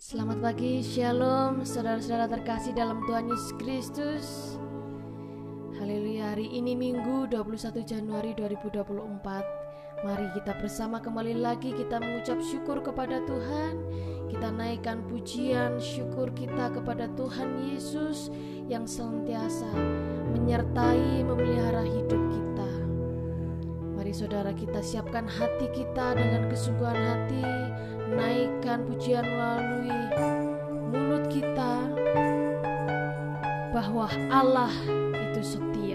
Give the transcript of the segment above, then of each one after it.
Selamat pagi, Shalom, saudara-saudara terkasih dalam Tuhan Yesus Kristus. Haleluya, hari ini Minggu 21 Januari 2024. Mari kita bersama kembali lagi kita mengucap syukur kepada Tuhan. Kita naikkan pujian syukur kita kepada Tuhan Yesus yang senantiasa menyertai memelihara hidup kita. Mari saudara kita siapkan hati kita dengan kesungguhan hati naikkan pujian melalui mulut kita bahwa Allah itu setia.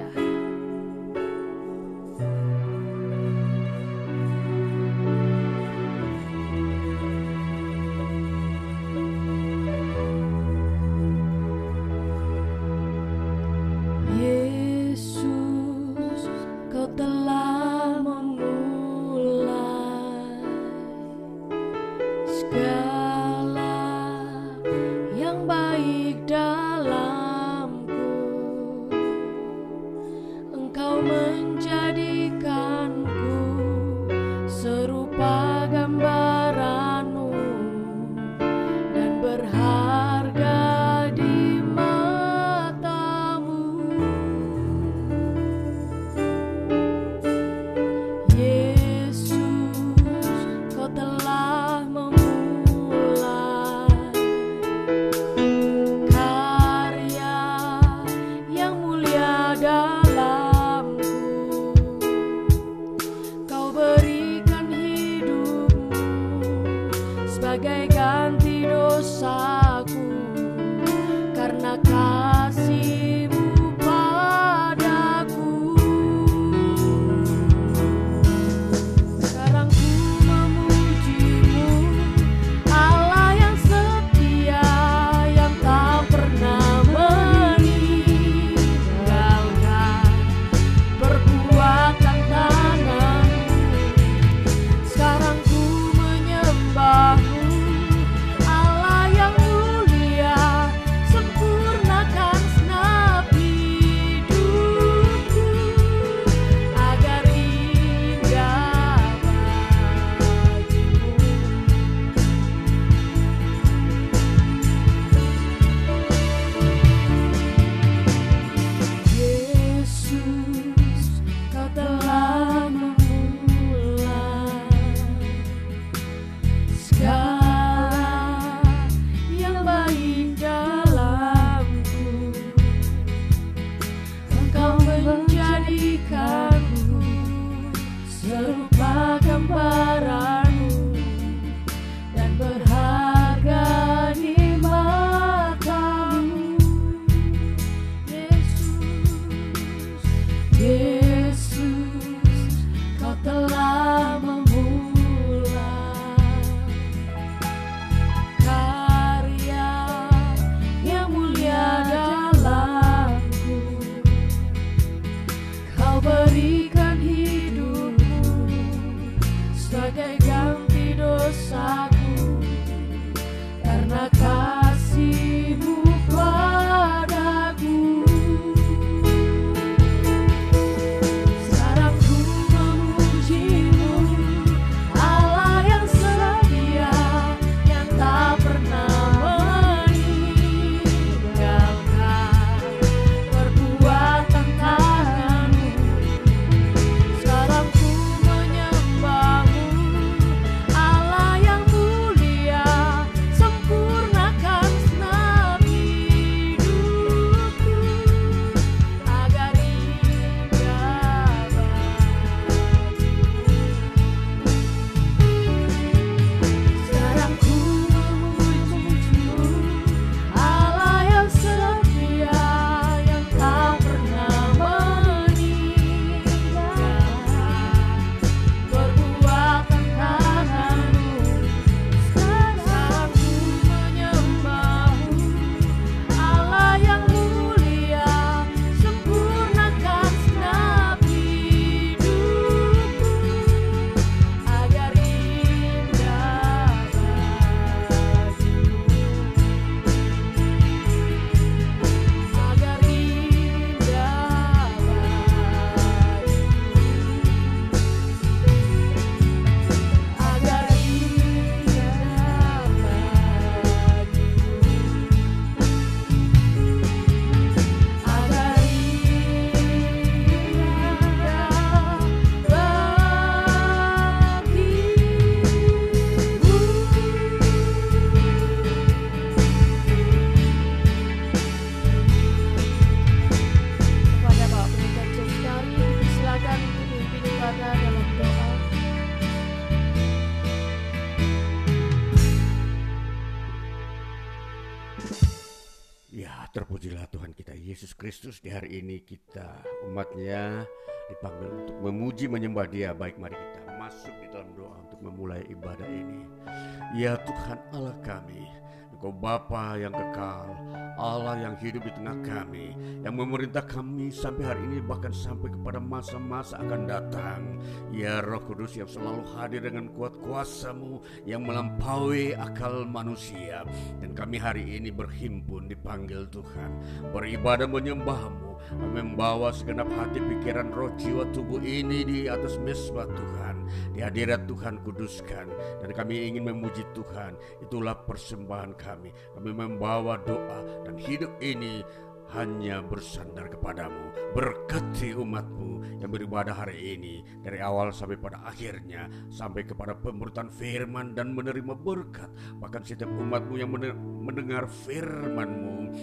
Terpujilah Tuhan kita Yesus Kristus di hari ini kita umatnya dipanggil untuk memuji menyembah dia. Baik mari kita masuk di dalam doa untuk memulai ibadah ini. Ya Tuhan Allah kami Engkau Bapa yang kekal, Allah yang hidup di tengah kami, yang memerintah kami sampai hari ini bahkan sampai kepada masa-masa akan datang. Ya Roh Kudus yang selalu hadir dengan kuat kuasamu yang melampaui akal manusia. Dan kami hari ini berhimpun dipanggil Tuhan, beribadah menyembahmu, membawa segenap hati, pikiran, roh, jiwa, tubuh ini di atas mesbah Tuhan. Di hadirat Tuhan kuduskan dan kami ingin memuji Tuhan. Itulah persembahan kami. Kami. Membawa doa dan hidup ini hanya bersandar kepadamu Berkati umatmu yang beribadah hari ini Dari awal sampai pada akhirnya Sampai kepada pemberutan firman dan menerima berkat. Bahkan setiap umatmu yang mendengar firmanmu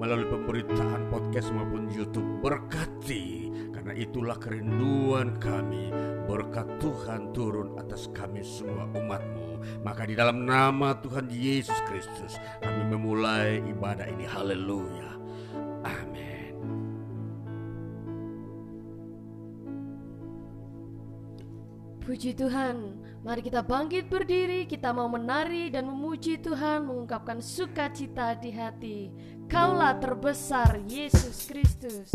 Melalui pemberitaan podcast maupun Youtube Berkati Karena itulah kerinduan kami Berkat Tuhan turun atas kami semua umatmu maka di dalam nama Tuhan Yesus Kristus kami memulai ibadah ini. Haleluya. Amin. Puji Tuhan, mari kita bangkit berdiri, kita mau menari dan memuji Tuhan, mengungkapkan sukacita di hati. Kaulah terbesar, Yesus Kristus.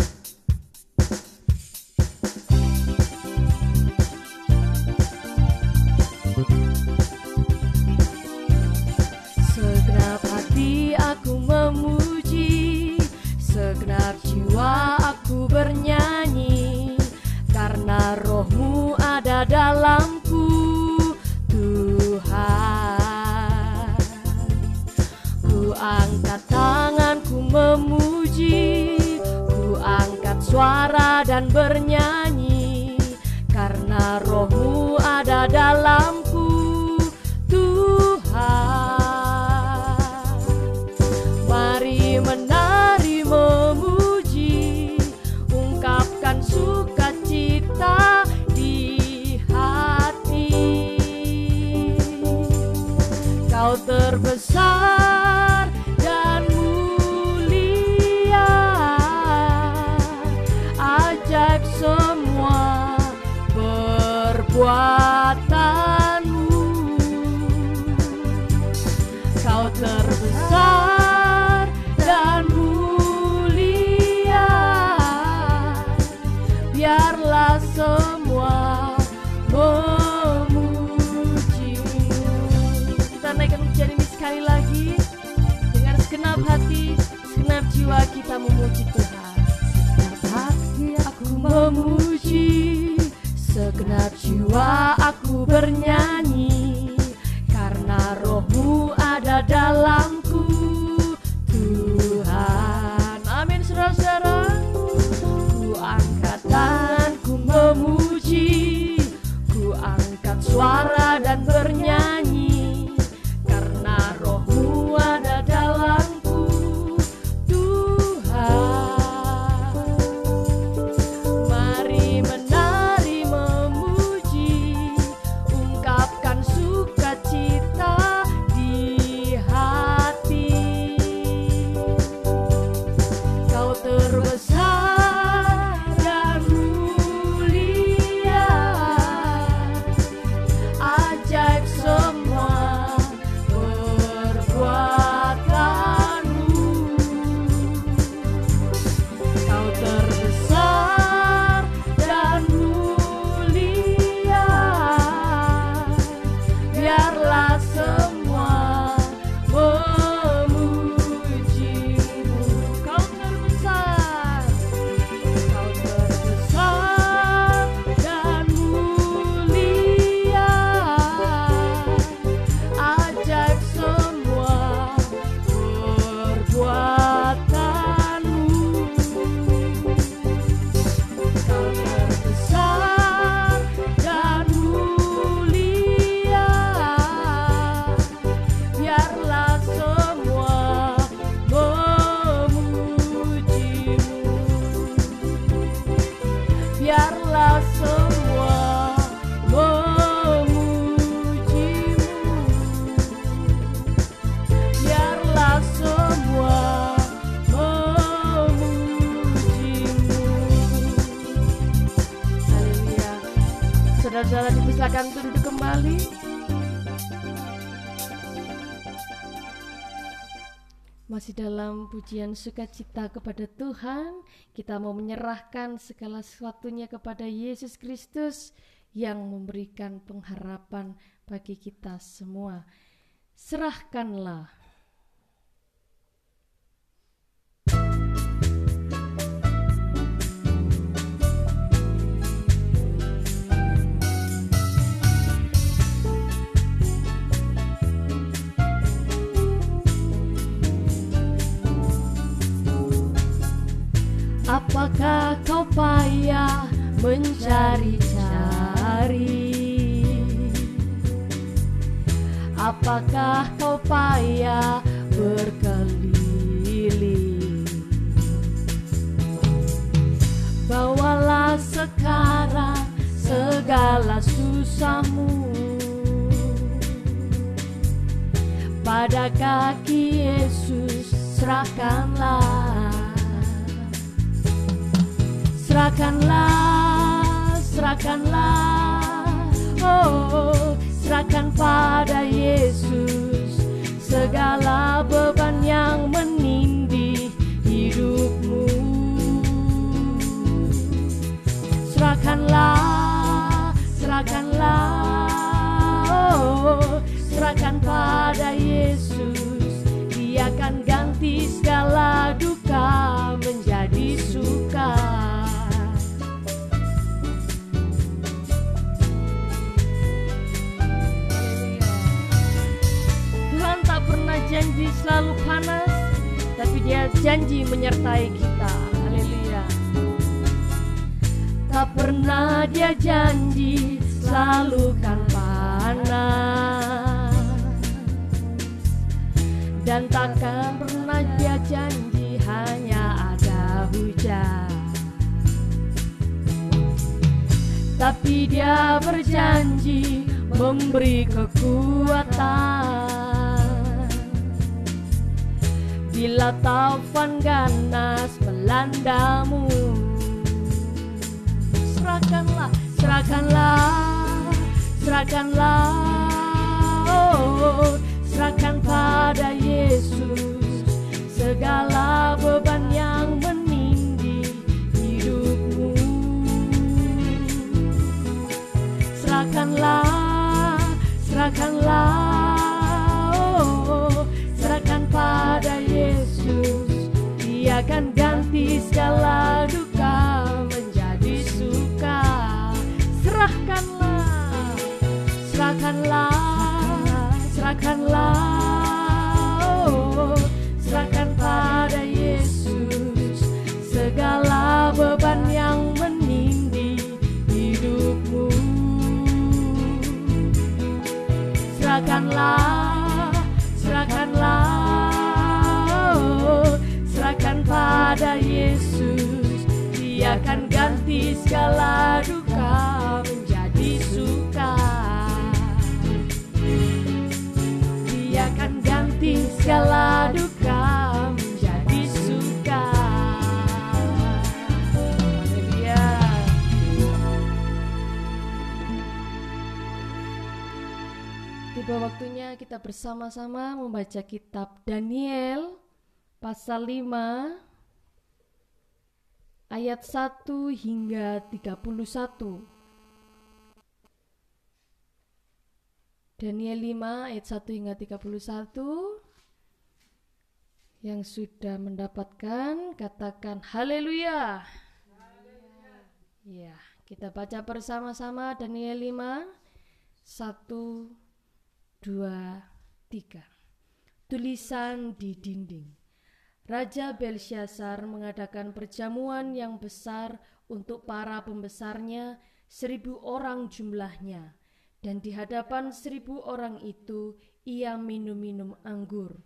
Jiwa aku bernyanyi. Karena rohmu ada dalamku Tuhan. Ku angkat tanganku memuji Ku angkat suara dan bernyanyi. Karena rohmu ada dalamku terbesar dan mulia. Ajaib semua perbuatanmu kita memuji Tuhan. Segenap hati aku memuji, segenap jiwa aku bernyanyi, saudara dipersilakan untuk duduk kembali. Masih dalam pujian sukacita kepada Tuhan, kita mau menyerahkan segala sesuatunya kepada Yesus Kristus yang memberikan pengharapan bagi kita semua. Serahkanlah Apakah kau payah mencari-cari? Apakah kau payah berkeliling? Bawalah sekarang segala susahmu. Pada kaki Yesus serahkanlah Serahkanlah, serahkanlah. Oh, serahkan pada Yesus Segala beban yang menindih hidupmu. Serahkanlah, serahkanlah. Oh, serahkan pada Yesus. Dia akan ganti segala duka menjadi suka janji selalu panas, tapi dia janji menyertai kita. Haleluya. Tak pernah dia janji selalu kan panas. Dan takkan pernah dia janji hanya ada hujan. Tapi dia berjanji memberi kekuatan Bila taufan ganas melandamu Serahkanlah, serahkanlah, serahkanlah. Oh, Serahkan pada Yesus Segala beban yang menindih hidupmu. Serahkanlah, serahkanlah Dia akan ganti segala duka menjadi suka. Serahkanlah Serahkanlah Serahkanlah. Oh, Serahkan pada Yesus Segala beban yang menindih hidupmu. Serahkanlah pada Yesus Dia akan ganti segala duka menjadi suka. Dia akan ganti segala duka menjadi suka. Haleluya. Tiba waktunya kita bersama-sama membaca kitab Daniel pasal 5 ayat 1 hingga 31. Daniel 5 ayat 1 hingga 31 yang sudah mendapatkan katakan haleluya. Ya, kita baca bersama-sama Daniel 5 1 2 3. Tulisan di dinding. Raja Belshazzar mengadakan perjamuan yang besar untuk para pembesarnya, seribu orang jumlahnya, dan di hadapan seribu orang itu ia minum-minum anggur.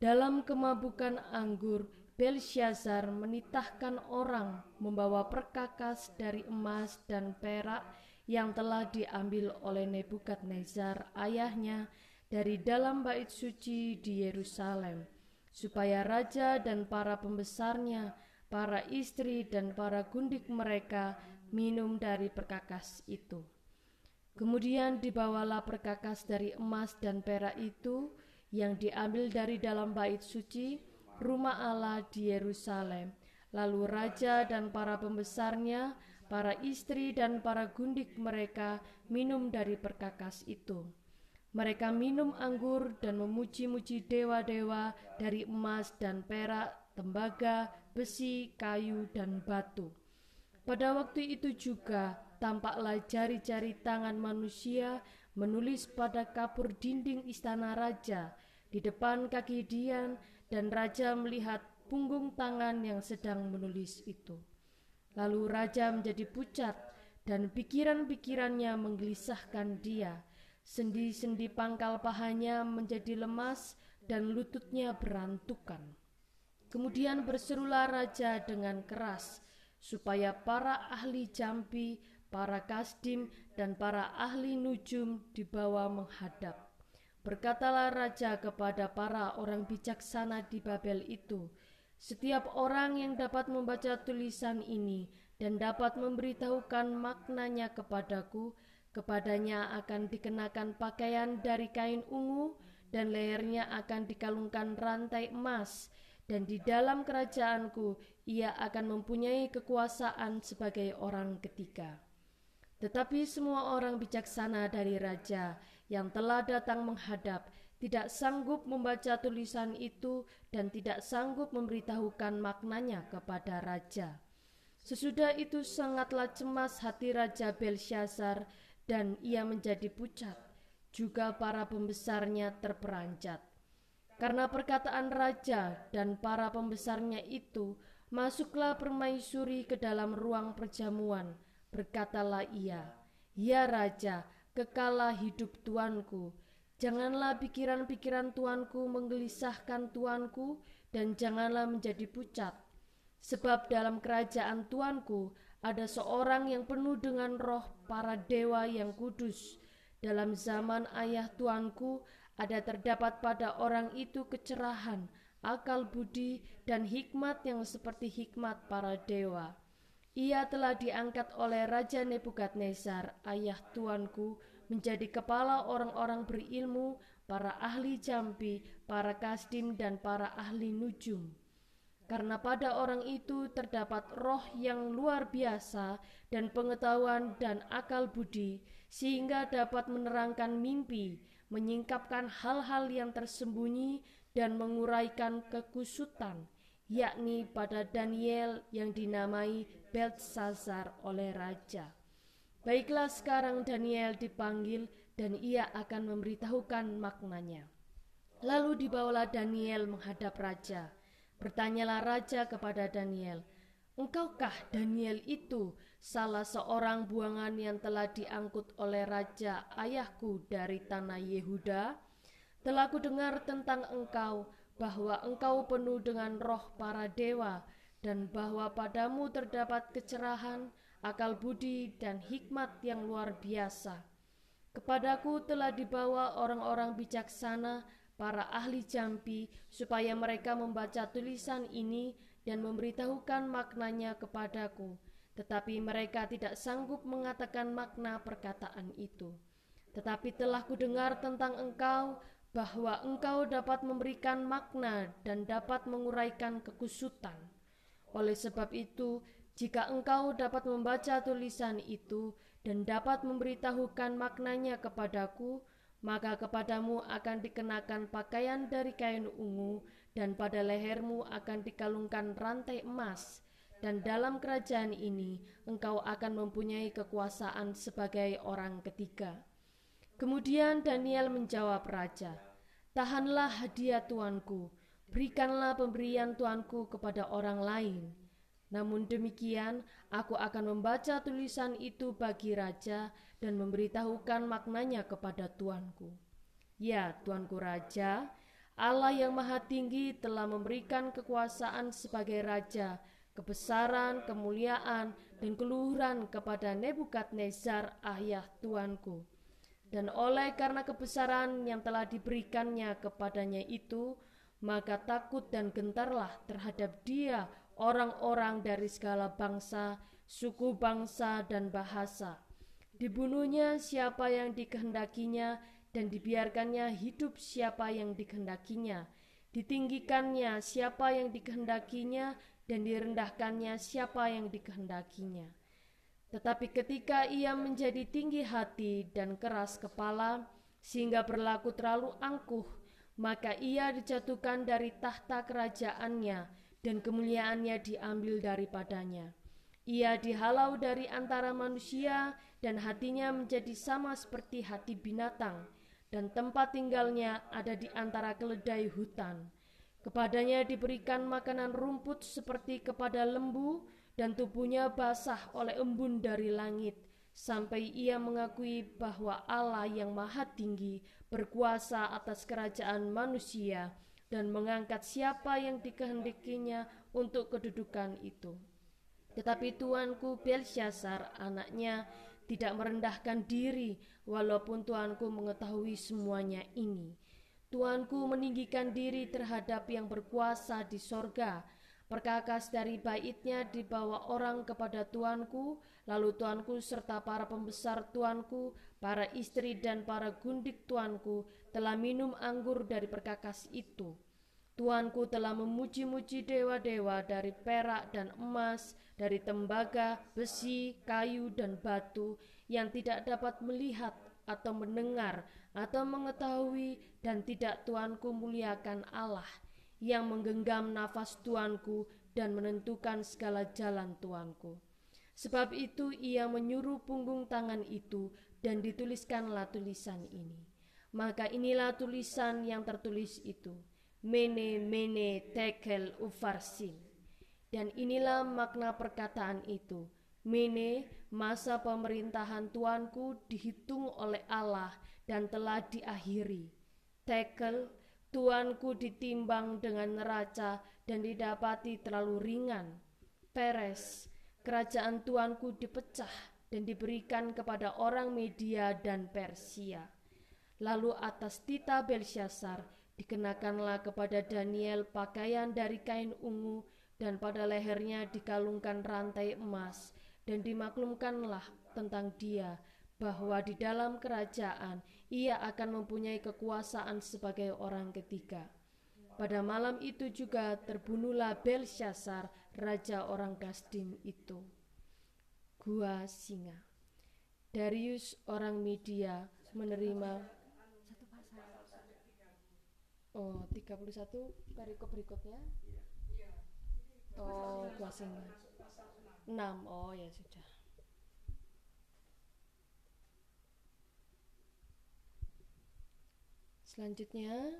Dalam kemabukan anggur, Belshazzar menitahkan orang membawa perkakas dari emas dan perak yang telah diambil oleh Nebukadnezar ayahnya dari dalam bait suci di Yerusalem supaya raja dan para pembesarnya, para istri dan para gundik mereka minum dari perkakas itu. Kemudian dibawalah perkakas dari emas dan perak itu yang diambil dari dalam bait suci, rumah Allah di Yerusalem. Lalu raja dan para pembesarnya, para istri dan para gundik mereka minum dari perkakas itu. Mereka minum anggur dan memuji-muji dewa-dewa dari emas dan perak, tembaga, besi, kayu, dan batu. Pada waktu itu juga tampaklah jari-jari tangan manusia menulis pada kapur dinding istana raja di depan kaki Dian dan raja melihat punggung tangan yang sedang menulis itu. Lalu raja menjadi pucat dan pikiran-pikirannya menggelisahkan dia. Sendi-sendi pangkal pahanya menjadi lemas dan lututnya berantukan. Kemudian berserulah raja dengan keras, supaya para ahli jampi, para kasdim, dan para ahli nujum dibawa menghadap. Berkatalah raja kepada para orang bijaksana di Babel itu, setiap orang yang dapat membaca tulisan ini dan dapat memberitahukan maknanya kepadaku, kepadanya akan dikenakan pakaian dari kain ungu dan lehernya akan dikalungkan rantai emas dan di dalam kerajaanku ia akan mempunyai kekuasaan sebagai orang ketiga. Tetapi semua orang bijaksana dari raja yang telah datang menghadap tidak sanggup membaca tulisan itu dan tidak sanggup memberitahukan maknanya kepada raja. Sesudah itu sangatlah cemas hati Raja Belshazzar dan ia menjadi pucat. Juga para pembesarnya terperanjat. Karena perkataan raja dan para pembesarnya itu, masuklah permaisuri ke dalam ruang perjamuan. Berkatalah ia, Ya Raja, kekalah hidup tuanku. Janganlah pikiran-pikiran tuanku menggelisahkan tuanku dan janganlah menjadi pucat. Sebab dalam kerajaan tuanku ada seorang yang penuh dengan roh para dewa yang kudus. Dalam zaman ayah tuanku ada terdapat pada orang itu kecerahan, akal budi, dan hikmat yang seperti hikmat para dewa. Ia telah diangkat oleh Raja Nebukadnezar, ayah tuanku, menjadi kepala orang-orang berilmu, para ahli jampi, para kasdim, dan para ahli nujum. Karena pada orang itu terdapat roh yang luar biasa dan pengetahuan dan akal budi, sehingga dapat menerangkan mimpi, menyingkapkan hal-hal yang tersembunyi dan menguraikan kekusutan, yakni pada Daniel yang dinamai Belsazar oleh raja. Baiklah sekarang Daniel dipanggil dan ia akan memberitahukan maknanya. Lalu dibawalah Daniel menghadap raja. Bertanyalah raja kepada Daniel, Engkaukah Daniel itu salah seorang buangan yang telah diangkut oleh raja ayahku dari tanah Yehuda? Telah ku dengar tentang engkau bahwa engkau penuh dengan roh para dewa dan bahwa padamu terdapat kecerahan, akal budi, dan hikmat yang luar biasa. Kepadaku telah dibawa orang-orang bijaksana, para ahli jampi, supaya mereka membaca tulisan ini dan memberitahukan maknanya kepadaku, tetapi mereka tidak sanggup mengatakan makna perkataan itu. Tetapi telah kudengar tentang engkau bahwa engkau dapat memberikan makna dan dapat menguraikan kekusutan. Oleh sebab itu, jika engkau dapat membaca tulisan itu dan dapat memberitahukan maknanya kepadaku, maka kepadamu akan dikenakan pakaian dari kain ungu dan pada lehermu akan dikalungkan rantai emas, dan dalam kerajaan ini engkau akan mempunyai kekuasaan sebagai orang ketiga. Kemudian Daniel menjawab raja, Tahanlah hadiah tuanku, berikanlah pemberian tuanku kepada orang lain. Namun demikian, aku akan membaca tulisan itu bagi raja dan memberitahukan maknanya kepada tuanku. Ya, tuanku raja, Allah yang Maha Tinggi telah memberikan kekuasaan sebagai raja, kebesaran, kemuliaan, dan keluhuran kepada Nebukadnezar ayah tuanku. Dan oleh karena kebesaran yang telah diberikannya kepadanya itu, maka takut dan gentarlah terhadap dia orang-orang dari segala bangsa, suku bangsa, dan bahasa. Dibunuhnya siapa yang dikehendakinya dan dibiarkannya hidup siapa yang dikehendakinya. Ditinggikannya siapa yang dikehendakinya dan direndahkannya siapa yang dikehendakinya. Tetapi ketika ia menjadi tinggi hati dan keras kepala, sehingga berlaku terlalu angkuh, maka ia dijatuhkan dari tahta kerajaannya dan kemuliaannya diambil daripadanya. Ia dihalau dari antara manusia dan hatinya menjadi sama seperti hati binatang dan tempat tinggalnya ada di antara keledai hutan. Kepadanya diberikan makanan rumput seperti kepada lembu, dan tubuhnya basah oleh embun dari langit, sampai ia mengakui bahwa Allah yang Maha Tinggi berkuasa atas kerajaan manusia dan mengangkat siapa yang dikehendakinya untuk kedudukan itu. Tetapi tuanku Belshazzar, anaknya, tidak merendahkan diri, walaupun tuanku mengetahui semuanya ini. Tuanku meninggikan diri terhadap yang berkuasa di sorga. Perkakas dari baitnya dibawa orang kepada tuanku, lalu tuanku serta para pembesar tuanku, para istri dan para gundik tuanku telah minum anggur dari perkakas itu. Tuanku telah memuji-muji dewa-dewa dari perak dan emas, dari tembaga, besi, kayu, dan batu yang tidak dapat melihat atau mendengar atau mengetahui dan tidak tuanku muliakan Allah yang menggenggam nafas tuanku dan menentukan segala jalan tuanku. Sebab itu ia menyuruh punggung tangan itu dan dituliskanlah tulisan ini. Maka inilah tulisan yang tertulis itu. Mene mene tekel ufarsin dan inilah makna perkataan itu. Mene, masa pemerintahan tuanku dihitung oleh Allah dan telah diakhiri. Tekel, tuanku ditimbang dengan neraca dan didapati terlalu ringan. Peres, kerajaan tuanku dipecah dan diberikan kepada orang Media dan Persia. Lalu atas tita Belshazzar dikenakanlah kepada Daniel pakaian dari kain ungu dan pada lehernya dikalungkan rantai emas dan dimaklumkanlah tentang dia bahwa di dalam kerajaan ia akan mempunyai kekuasaan sebagai orang ketiga. Pada malam itu juga terbunuhlah Belshazzar, raja orang Kasdim itu. Gua singa. Darius orang Media menerima Oh, 31 perikop berikutnya. Oh, closing. 6. Oh, ya sudah. Selanjutnya,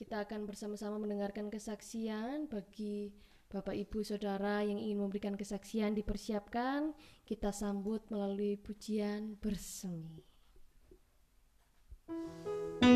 kita akan bersama-sama mendengarkan kesaksian bagi Bapak Ibu Saudara yang ingin memberikan kesaksian dipersiapkan, kita sambut melalui pujian bersemi. engkau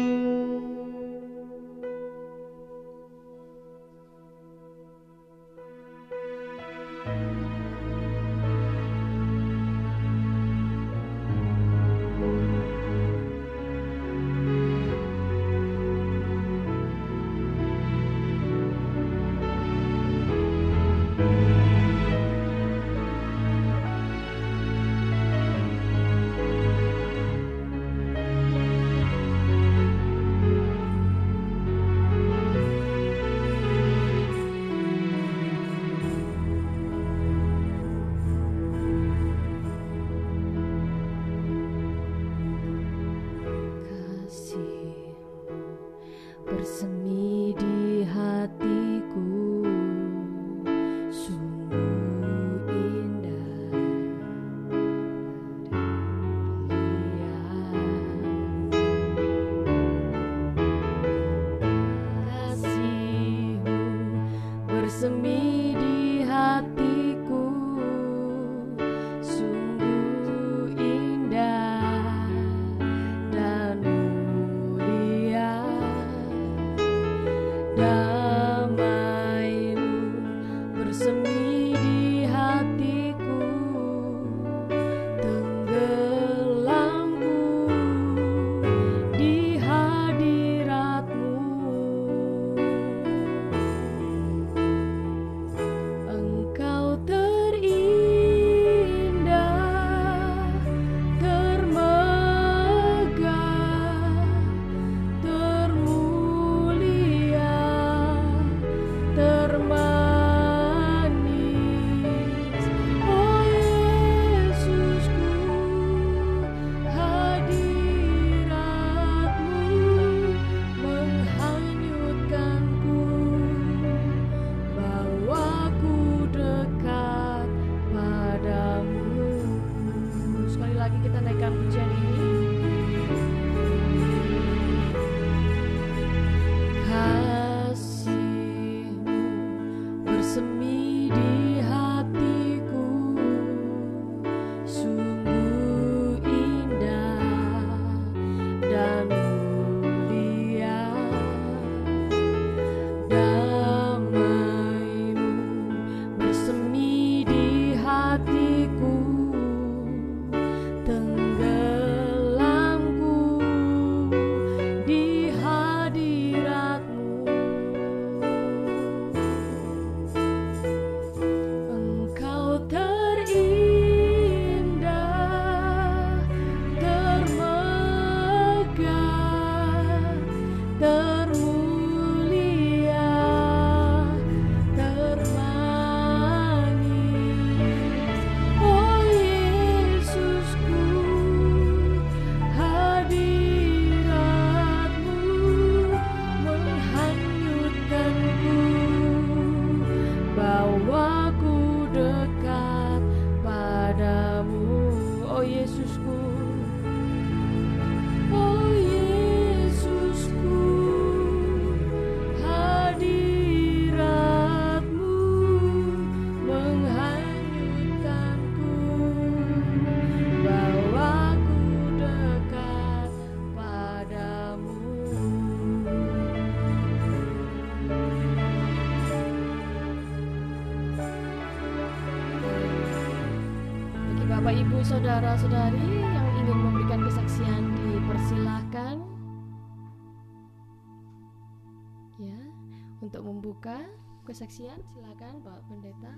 kesaksian silakan Pak Pendeta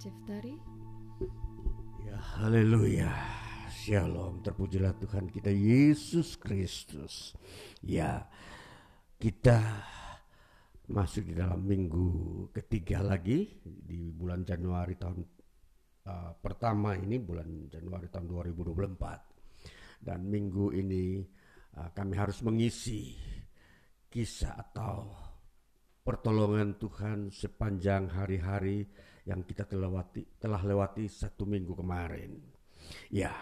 Jeftari. Ya, haleluya. Shalom, terpujilah Tuhan kita Yesus Kristus. Ya, kita masuk di dalam minggu ketiga lagi di bulan Januari tahun uh, pertama ini bulan Januari tahun 2024 dan minggu ini uh, kami harus mengisi kisah atau pertolongan Tuhan sepanjang hari-hari yang kita telah lewati, telah lewati satu minggu kemarin. Ya,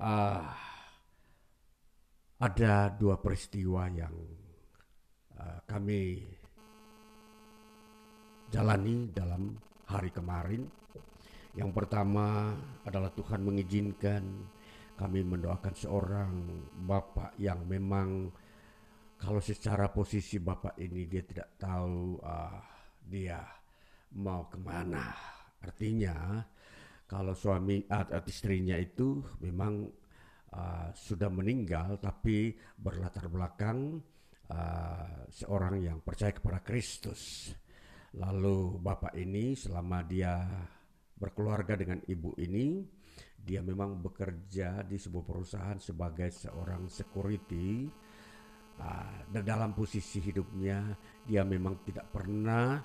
uh, ada dua peristiwa yang uh, kami jalani dalam hari kemarin yang pertama adalah Tuhan mengizinkan kami mendoakan seorang bapak yang memang kalau secara posisi bapak ini dia tidak tahu uh, dia mau ke mana. Artinya kalau suami atau istrinya itu memang uh, sudah meninggal tapi berlatar belakang uh, seorang yang percaya kepada Kristus. Lalu bapak ini selama dia berkeluarga dengan ibu ini dia memang bekerja di sebuah perusahaan sebagai seorang security uh, dalam posisi hidupnya dia memang tidak pernah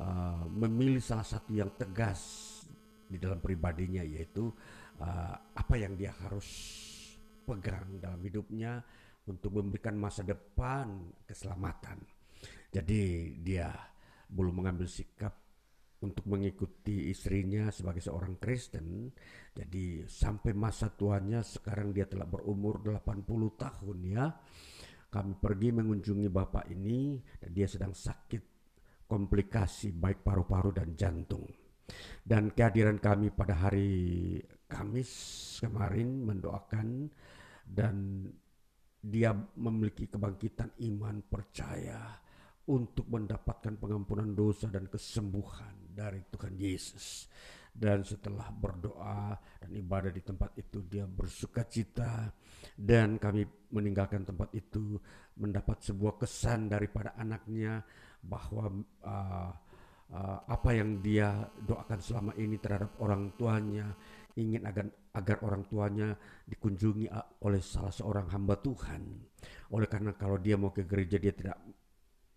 uh, memilih salah satu yang tegas di dalam pribadinya yaitu uh, apa yang dia harus pegang dalam hidupnya untuk memberikan masa depan keselamatan. Jadi dia belum mengambil sikap untuk mengikuti istrinya sebagai seorang Kristen. Jadi sampai masa tuanya sekarang dia telah berumur 80 tahun ya. Kami pergi mengunjungi bapak ini dan dia sedang sakit komplikasi baik paru-paru dan jantung. Dan kehadiran kami pada hari Kamis kemarin mendoakan dan dia memiliki kebangkitan iman percaya untuk mendapatkan pengampunan dosa dan kesembuhan dari Tuhan Yesus. Dan setelah berdoa dan ibadah di tempat itu dia bersuka cita dan kami meninggalkan tempat itu mendapat sebuah kesan daripada anaknya bahwa uh, uh, apa yang dia doakan selama ini terhadap orang tuanya ingin agar agar orang tuanya dikunjungi oleh salah seorang hamba Tuhan. Oleh karena kalau dia mau ke gereja dia tidak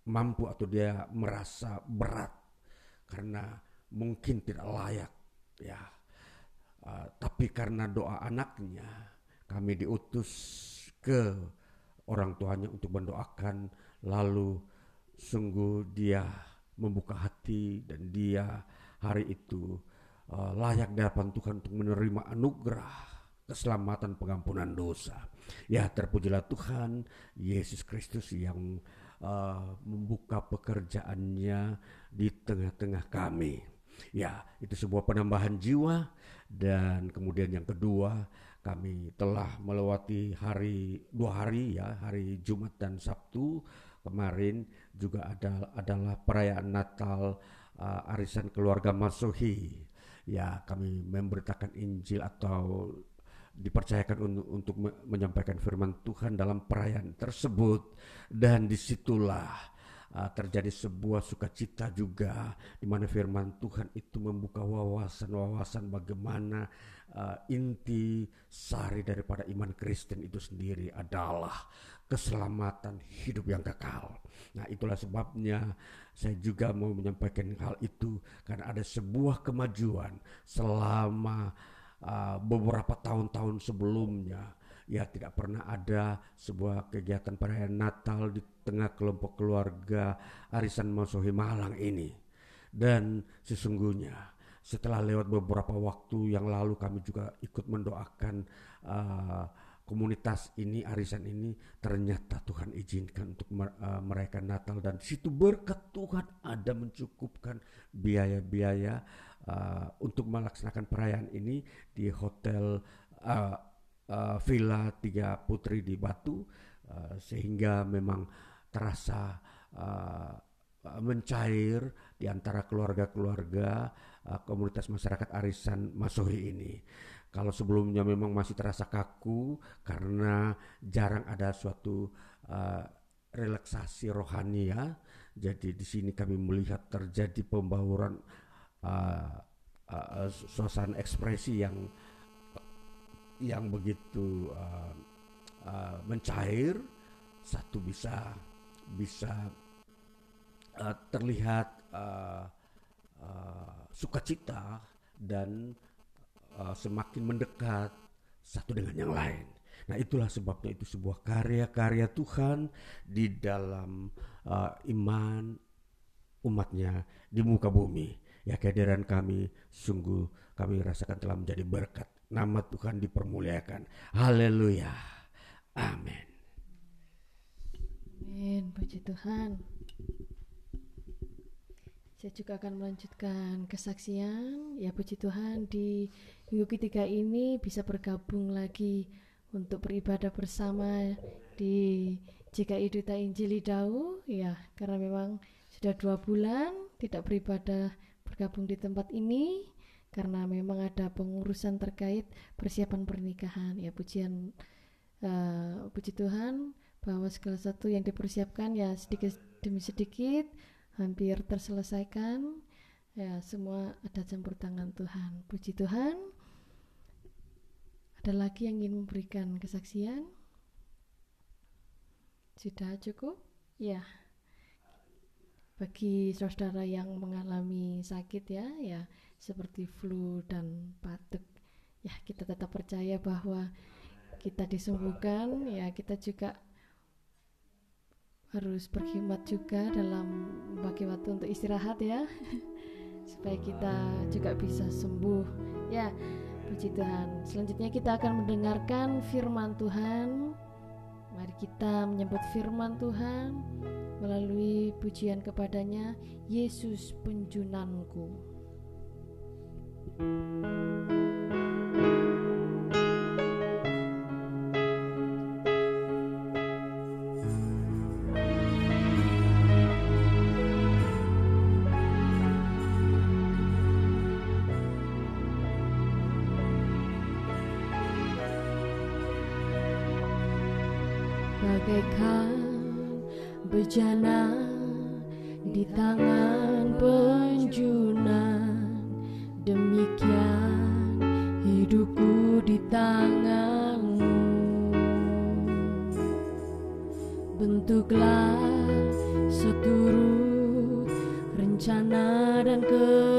mampu atau dia merasa berat karena mungkin tidak layak ya uh, tapi karena doa anaknya kami diutus ke orang tuanya untuk mendoakan lalu sungguh dia membuka hati dan dia hari itu uh, layak di hadapan Tuhan untuk menerima anugerah keselamatan pengampunan dosa. Ya terpujilah Tuhan Yesus Kristus yang uh, membuka pekerjaannya di tengah-tengah kami. Ya, itu sebuah penambahan jiwa. Dan kemudian yang kedua kami telah melewati hari dua hari ya hari Jumat dan Sabtu. Kemarin juga ada adalah perayaan Natal uh, arisan keluarga Masohi ya kami memberitakan Injil atau dipercayakan untuk, untuk menyampaikan firman Tuhan dalam perayaan tersebut. Dan di situlah uh, terjadi sebuah sukacita juga di mana firman Tuhan itu membuka wawasan-wawasan bagaimana uh, inti sari daripada iman Kristen itu sendiri adalah keselamatan hidup yang kekal. Nah, itulah sebabnya saya juga mau menyampaikan hal itu karena ada sebuah kemajuan selama uh, beberapa tahun-tahun sebelumnya ya tidak pernah ada sebuah kegiatan perayaan Natal di tengah kelompok keluarga arisan Masohi Malang ini. Dan sesungguhnya setelah lewat beberapa waktu yang lalu kami juga ikut mendoakan uh, komunitas ini arisan ini ternyata Tuhan izinkan untuk uh, merayakan Natal. Dan situ berkat Tuhan ada mencukupkan biaya-biaya uh, untuk melaksanakan perayaan ini di hotel uh, Villa Tiga Putri di Batu uh, sehingga memang terasa uh, mencair di antara keluarga-keluarga uh, komunitas masyarakat arisan Masohi ini Kalau sebelumnya memang masih terasa kaku karena jarang ada suatu uh, relaksasi rohani ya. Jadi di sini kami melihat terjadi pembauran uh, uh, suasana ekspresi yang yang begitu uh, uh, mencair. Satu bisa bisa uh, terlihat uh, uh, sukacita dan uh, semakin mendekat satu dengan yang lain. Nah itulah sebabnya itu sebuah karya-karya Tuhan di dalam uh, iman umatnya di muka bumi. Ya kehadiran kami sungguh kami rasakan telah menjadi berkat. Nama Tuhan dipermuliakan. Haleluya. Amin. Amin. Puji Tuhan. Saya juga akan melanjutkan kesaksian. Ya puji Tuhan di minggu ketiga ini bisa bergabung lagi untuk beribadah bersama di JKI Duta Injili Dau. Ya karena memang sudah dua bulan tidak beribadah bergabung di tempat ini karena memang ada pengurusan terkait persiapan pernikahan. Ya pujian uh, puji Tuhan bahwa segala sesuatu yang dipersiapkan ya sedikit demi sedikit hampir terselesaikan. Ya semua ada campur tangan Tuhan. Puji Tuhan. Ada lagi yang ingin memberikan kesaksian? Sudah cukup? Ya. Bagi saudara yang mengalami sakit ya ya seperti flu dan batuk ya kita tetap percaya bahwa kita disembuhkan ya kita juga harus berkhidmat juga dalam bagi waktu untuk istirahat ya. Supaya kita juga bisa sembuh ya. Puji Tuhan. Selanjutnya kita akan mendengarkan firman Tuhan. Mari kita menyebut firman Tuhan melalui pujian kepadanya Yesus penjunanku you bejana di tangan penjunan demikian hidupku di tanganmu. Bentuklah seturut rencana dan kehendakmu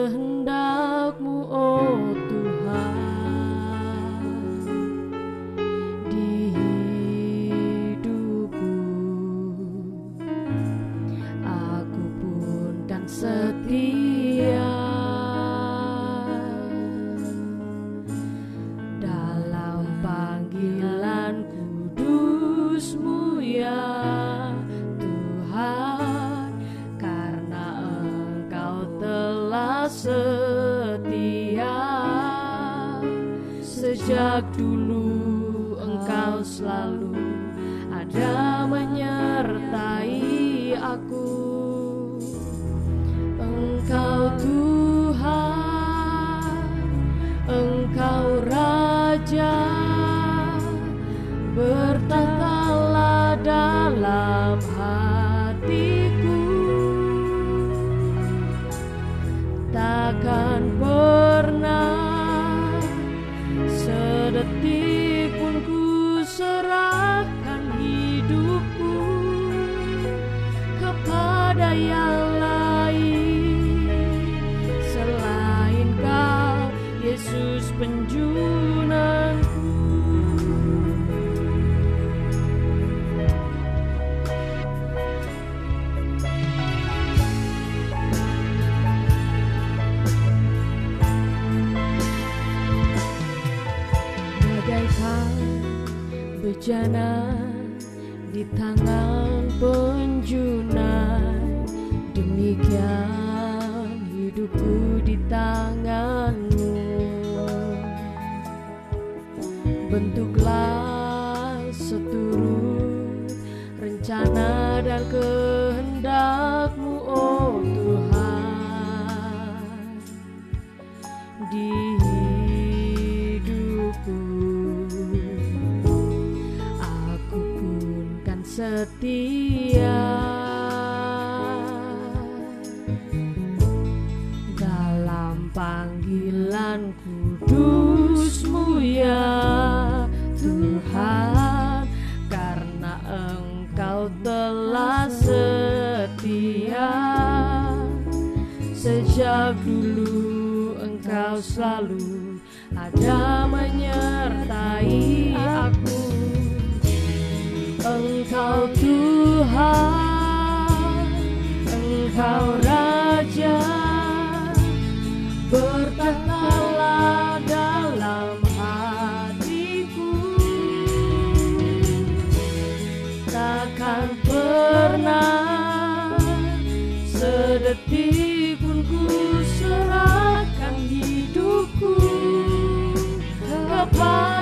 bejana panggilan kudusmu ya Tuhan karena engkau telah setia. Sejak dulu engkau selalu ada menyertai aku. Engkau Tuhan Engkau Kepada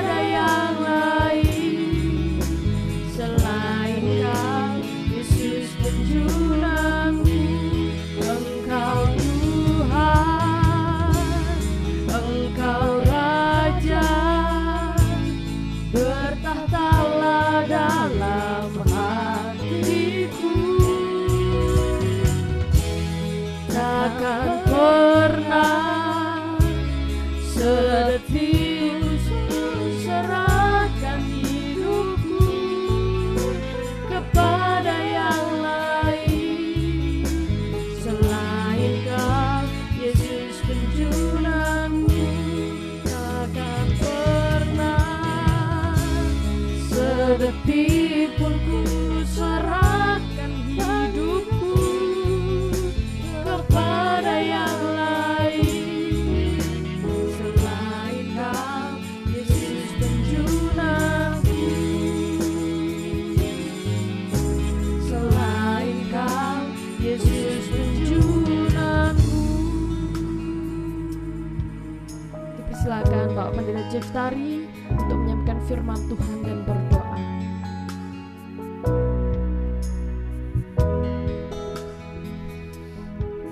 firman Tuhan dan berdoa.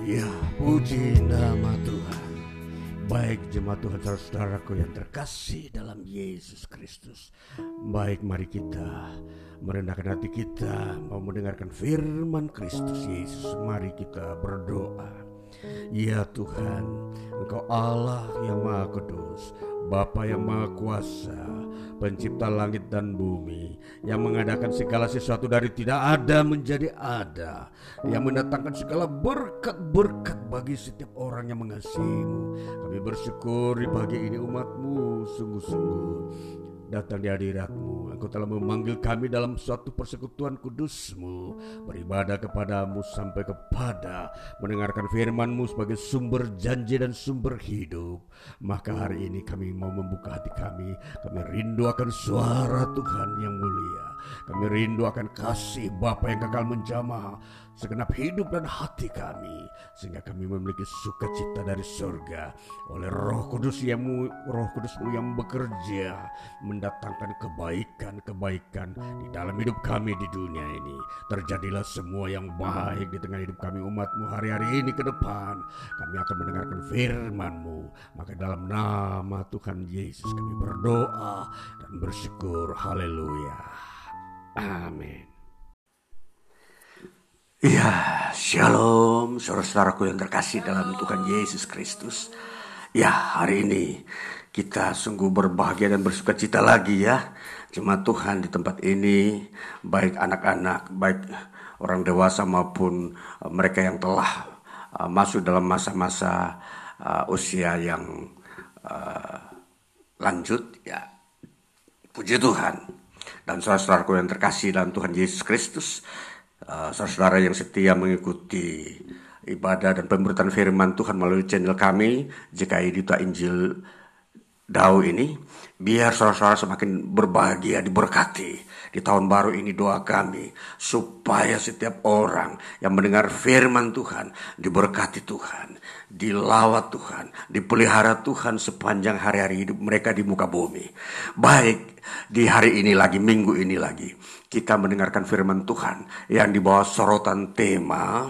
Ya, puji nama Tuhan. Baik jemaat Tuhan saudaraku yang terkasih dalam Yesus Kristus. Baik mari kita merendahkan hati kita mau mendengarkan firman Kristus Yesus. Mari kita berdoa. Ya Tuhan, Engkau Allah yang Maha Kudus, Bapa yang Maha Kuasa, pencipta langit dan bumi, yang mengadakan segala sesuatu dari tidak ada menjadi ada, yang mendatangkan segala berkat-berkat bagi setiap orang yang mengasihimu. Kami bersyukur di pagi ini umatmu sungguh-sungguh datang di hadiratmu. Engkau telah memanggil kami dalam suatu persekutuan kudusmu. Beribadah kepadamu sampai kepada mendengarkan firmanmu sebagai sumber janji dan sumber hidup. Maka hari ini kami mau membuka hati kami. Kami rindu akan suara Tuhan yang mulia. Kami rindu akan kasih Bapa yang kekal menjamah segenap hidup dan hati kami sehingga kami memiliki sukacita dari surga. Oleh Roh Kudus yang Roh Kudusmu yang bekerja mendatangkan kebaikan-kebaikan di dalam hidup kami di dunia ini. Terjadilah semua yang baik di tengah hidup kami umatmu hari-hari ini ke depan. Kami akan mendengarkan firmanmu. Maka dalam nama Tuhan Yesus kami berdoa dan bersyukur. Haleluya amin Ya, shalom saudara-saudaraku yang terkasih dalam Tuhan Yesus Kristus. Ya, hari ini kita sungguh berbahagia dan bersuka cita lagi ya. Jemaat Tuhan di tempat ini, baik anak-anak, baik orang dewasa maupun uh, mereka yang telah uh, masuk dalam masa-masa uh, usia yang lanjut ya. Puji Tuhan. Dan saudara-saudaraku yang terkasih dalam Tuhan Yesus Kristus, Uh, saudara yang setia mengikuti ibadah dan pemberitaan firman Tuhan melalui channel kami JKI Duta Injil Dau ini biar saudara-saudara semakin berbahagia diberkati di tahun baru ini doa kami supaya setiap orang yang mendengar firman Tuhan diberkati Tuhan dilawat Tuhan dipelihara Tuhan sepanjang hari-hari hidup mereka di muka bumi. Baik di hari ini lagi minggu ini lagi kita mendengarkan firman Tuhan yang dibawa sorotan tema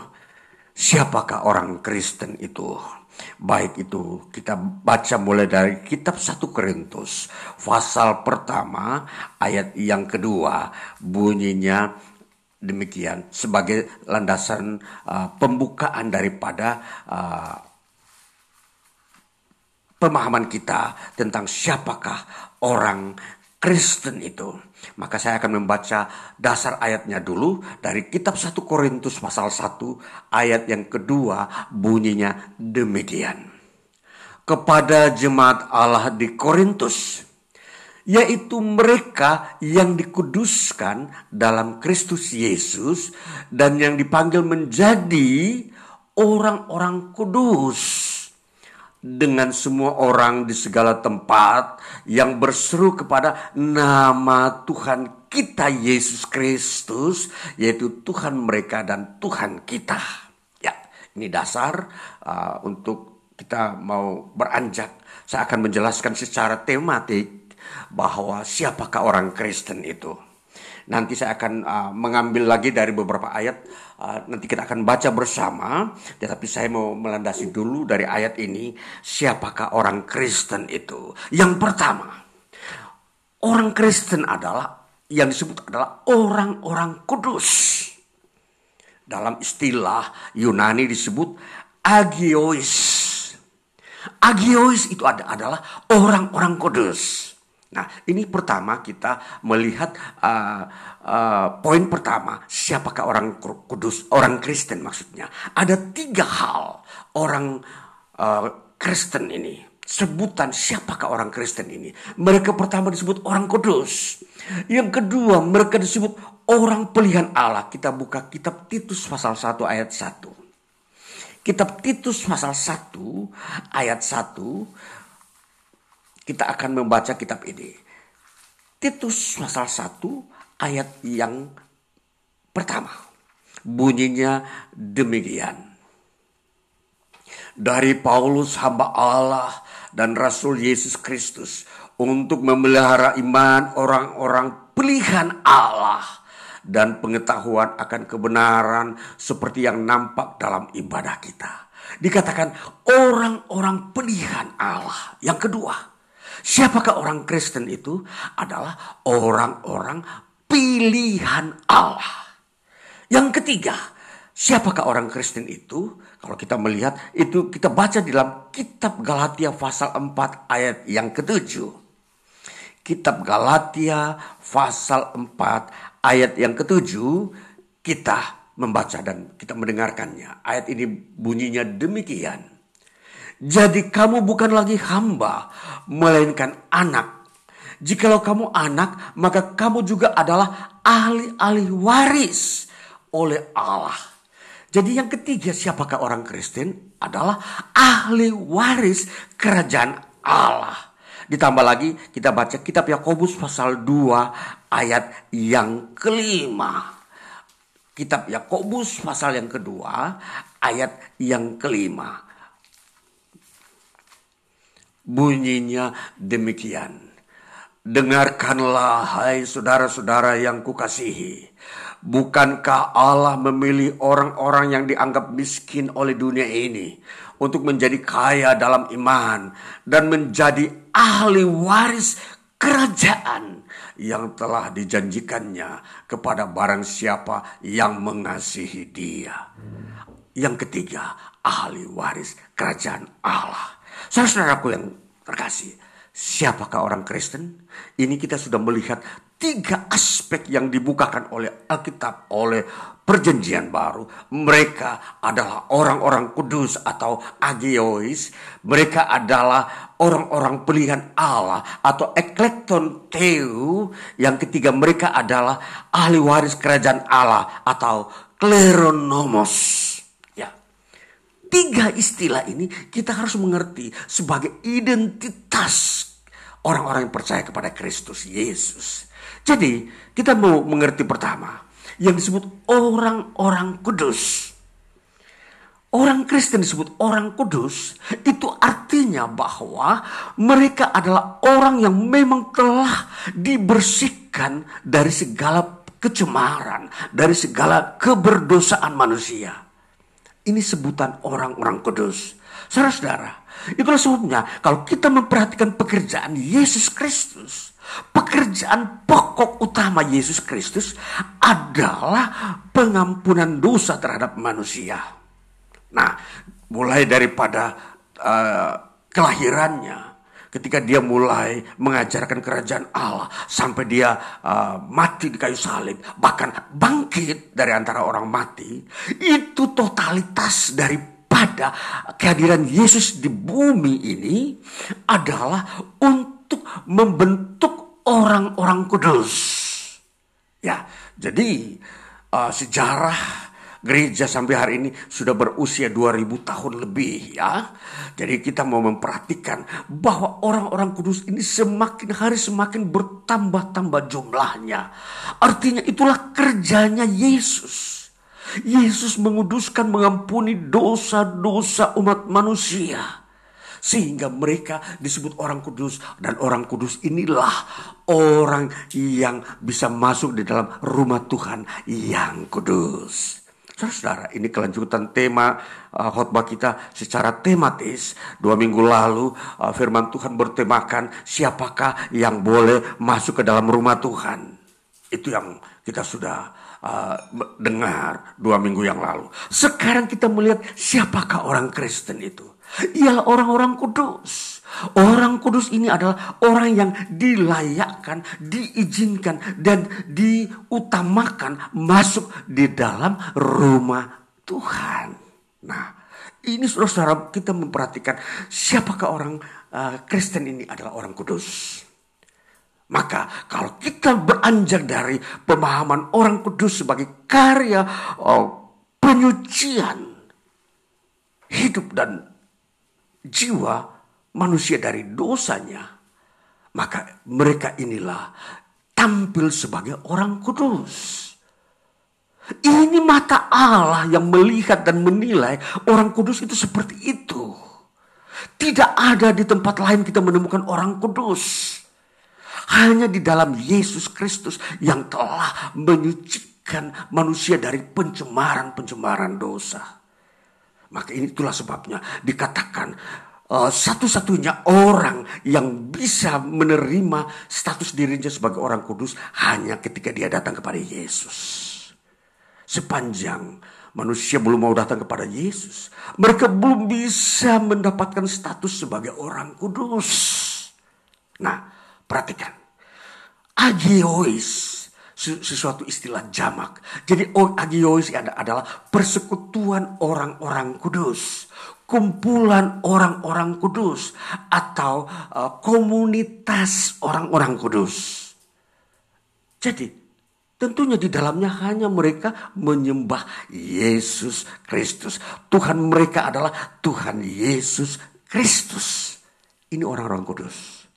siapakah orang Kristen itu? Baik itu kita baca mulai dari kitab 1 Korintus pasal pertama ayat yang kedua bunyinya demikian sebagai landasan uh, pembukaan daripada uh, pemahaman kita tentang siapakah orang Kristen itu. Maka saya akan membaca dasar ayatnya dulu dari kitab 1 Korintus pasal 1 ayat yang kedua bunyinya demikian. Kepada jemaat Allah di Korintus yaitu mereka yang dikuduskan dalam Kristus Yesus dan yang dipanggil menjadi orang-orang kudus dengan semua orang di segala tempat yang berseru kepada nama Tuhan kita Yesus Kristus yaitu Tuhan mereka dan Tuhan kita. Ya, ini dasar uh, untuk kita mau beranjak. Saya akan menjelaskan secara tematik bahwa siapakah orang Kristen itu. Nanti saya akan uh, mengambil lagi dari beberapa ayat. Uh, nanti kita akan baca bersama. Tetapi saya mau melandasi dulu dari ayat ini. Siapakah orang Kristen itu? Yang pertama, orang Kristen adalah yang disebut adalah orang-orang kudus. Dalam istilah Yunani disebut agiois. Agiois itu adalah orang-orang kudus. Nah, ini pertama kita melihat uh, uh, poin pertama, siapakah orang kudus, orang Kristen maksudnya. Ada tiga hal orang uh, Kristen ini. Sebutan siapakah orang Kristen ini. Mereka pertama disebut orang kudus. Yang kedua mereka disebut orang pilihan Allah. Kita buka kitab Titus pasal 1 ayat 1. Kitab Titus pasal 1 ayat 1 kita akan membaca kitab ini. Titus pasal 1 ayat yang pertama. Bunyinya demikian. Dari Paulus hamba Allah dan Rasul Yesus Kristus untuk memelihara iman orang-orang pilihan Allah dan pengetahuan akan kebenaran seperti yang nampak dalam ibadah kita. Dikatakan orang-orang pilihan Allah. Yang kedua, Siapakah orang Kristen itu? Adalah orang-orang pilihan Allah. Yang ketiga, siapakah orang Kristen itu? Kalau kita melihat itu kita baca di dalam kitab Galatia pasal 4 ayat yang ketujuh. Kitab Galatia pasal 4 ayat yang ketujuh kita membaca dan kita mendengarkannya. Ayat ini bunyinya demikian. Jadi kamu bukan lagi hamba, melainkan anak. Jikalau kamu anak, maka kamu juga adalah ahli-ahli waris oleh Allah. Jadi yang ketiga siapakah orang Kristen adalah ahli waris kerajaan Allah. Ditambah lagi kita baca kitab Yakobus pasal 2 ayat yang kelima. Kitab Yakobus pasal yang kedua ayat yang kelima. Bunyinya demikian. Dengarkanlah hai saudara-saudara yang kukasihi. Bukankah Allah memilih orang-orang yang dianggap miskin oleh dunia ini untuk menjadi kaya dalam iman dan menjadi ahli waris kerajaan yang telah dijanjikannya kepada barang siapa yang mengasihi dia. Yang ketiga, ahli waris kerajaan Allah. Saudara-saudaraku yang terkasih, siapakah orang Kristen? Ini kita sudah melihat tiga aspek yang dibukakan oleh Alkitab, oleh perjanjian baru. Mereka adalah orang-orang kudus atau agiois. Mereka adalah orang-orang pilihan Allah atau eklekton teu. Yang ketiga mereka adalah ahli waris kerajaan Allah atau kleronomos. Tiga istilah ini kita harus mengerti sebagai identitas orang-orang yang percaya kepada Kristus Yesus. Jadi kita mau mengerti pertama yang disebut orang-orang kudus. Orang Kristen disebut orang kudus itu artinya bahwa mereka adalah orang yang memang telah dibersihkan dari segala kecemaran, dari segala keberdosaan manusia. Ini sebutan orang-orang kudus. Saudara-saudara, itulah sebabnya kalau kita memperhatikan pekerjaan Yesus Kristus, Pekerjaan pokok utama Yesus Kristus adalah pengampunan dosa terhadap manusia. Nah, mulai daripada uh, kelahirannya, ketika dia mulai mengajarkan kerajaan Allah sampai dia uh, mati di kayu salib bahkan bangkit dari antara orang mati itu totalitas daripada kehadiran Yesus di bumi ini adalah untuk membentuk orang-orang kudus. Ya jadi uh, sejarah gereja sampai hari ini sudah berusia 2000 tahun lebih ya. Jadi kita mau memperhatikan bahwa orang-orang kudus ini semakin hari semakin bertambah-tambah jumlahnya. Artinya itulah kerjanya Yesus. Yesus menguduskan mengampuni dosa-dosa umat manusia sehingga mereka disebut orang kudus dan orang kudus inilah orang yang bisa masuk di dalam rumah Tuhan yang kudus. Saudara, ini kelanjutan tema uh, khotbah kita secara tematis. Dua minggu lalu uh, firman Tuhan bertemakan siapakah yang boleh masuk ke dalam rumah Tuhan. Itu yang kita sudah uh, dengar dua minggu yang lalu. Sekarang kita melihat siapakah orang Kristen itu. Ialah orang-orang kudus. Orang kudus ini adalah orang yang dilayakkan, diizinkan, dan diutamakan masuk di dalam rumah Tuhan. Nah, ini saudara-saudara kita memperhatikan siapakah orang uh, Kristen ini adalah orang kudus. Maka kalau kita beranjak dari pemahaman orang kudus sebagai karya uh, penyucian hidup dan jiwa manusia dari dosanya, maka mereka inilah tampil sebagai orang kudus. Ini mata Allah yang melihat dan menilai orang kudus itu seperti itu. Tidak ada di tempat lain kita menemukan orang kudus. Hanya di dalam Yesus Kristus yang telah menyucikan manusia dari pencemaran-pencemaran dosa. Maka itulah sebabnya dikatakan satu-satunya orang yang bisa menerima status dirinya sebagai orang kudus hanya ketika dia datang kepada Yesus. Sepanjang manusia belum mau datang kepada Yesus, mereka belum bisa mendapatkan status sebagai orang kudus. Nah, perhatikan. Agiois sesuatu istilah jamak. Jadi agiois adalah persekutuan orang-orang kudus kumpulan orang-orang kudus atau uh, komunitas orang-orang kudus. Jadi, tentunya di dalamnya hanya mereka menyembah Yesus Kristus. Tuhan mereka adalah Tuhan Yesus Kristus. Ini orang-orang kudus.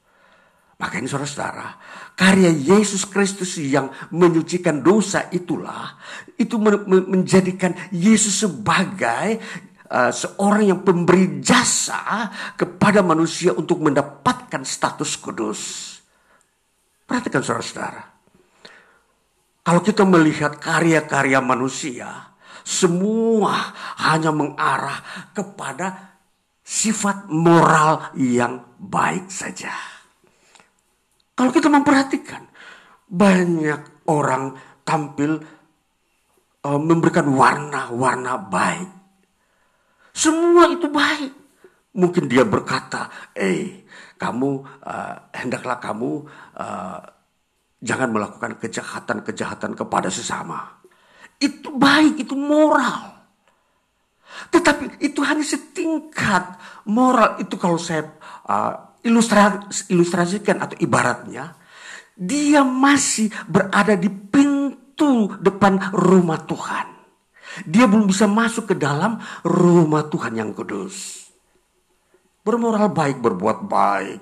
Maka ini saudara-saudara, karya Yesus Kristus yang menyucikan dosa itulah, itu menjadikan Yesus sebagai uh, seorang yang pemberi jasa kepada manusia untuk mendapatkan status kudus. Perhatikan saudara-saudara. Kalau kita melihat karya-karya manusia, semua hanya mengarah kepada sifat moral yang baik saja. Kalau kita memperhatikan, banyak orang tampil uh, memberikan warna-warna baik semua itu baik. Mungkin dia berkata, eh kamu uh, hendaklah kamu uh, jangan melakukan kejahatan-kejahatan kepada sesama. Itu baik, itu moral. Tetapi itu hanya setingkat moral itu kalau saya uh, ilustrasikan atau ibaratnya dia masih berada di pintu depan rumah Tuhan. Dia belum bisa masuk ke dalam rumah Tuhan yang kudus. Bermoral baik, berbuat baik,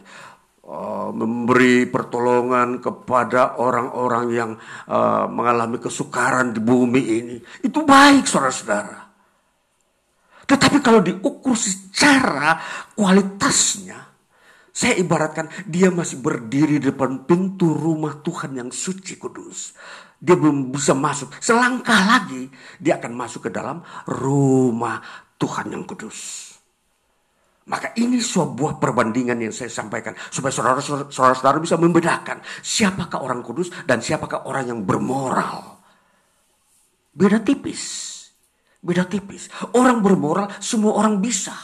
uh, memberi pertolongan kepada orang-orang yang uh, mengalami kesukaran di bumi ini. Itu baik, saudara-saudara. Tetapi kalau diukur secara kualitasnya, saya ibaratkan dia masih berdiri di depan pintu rumah Tuhan yang suci kudus dia belum bisa masuk. Selangkah lagi dia akan masuk ke dalam rumah Tuhan yang kudus. Maka ini sebuah perbandingan yang saya sampaikan supaya saudara-saudara bisa membedakan siapakah orang kudus dan siapakah orang yang bermoral. Beda tipis. Beda tipis. Orang bermoral semua orang bisa.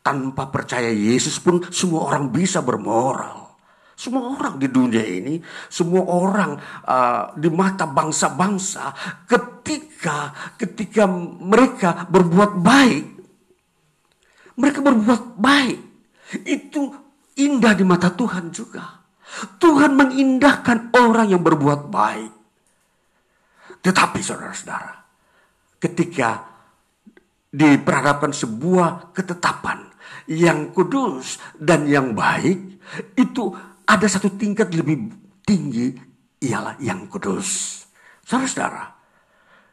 Tanpa percaya Yesus pun semua orang bisa bermoral. Semua orang di dunia ini, semua orang uh, di mata bangsa-bangsa ketika ketika mereka berbuat baik, mereka berbuat baik. Itu indah di mata Tuhan juga. Tuhan mengindahkan orang yang berbuat baik. Tetapi saudara-saudara, ketika diperhadapkan sebuah ketetapan yang kudus dan yang baik, itu ada satu tingkat lebih tinggi ialah yang kudus. Saudara-saudara,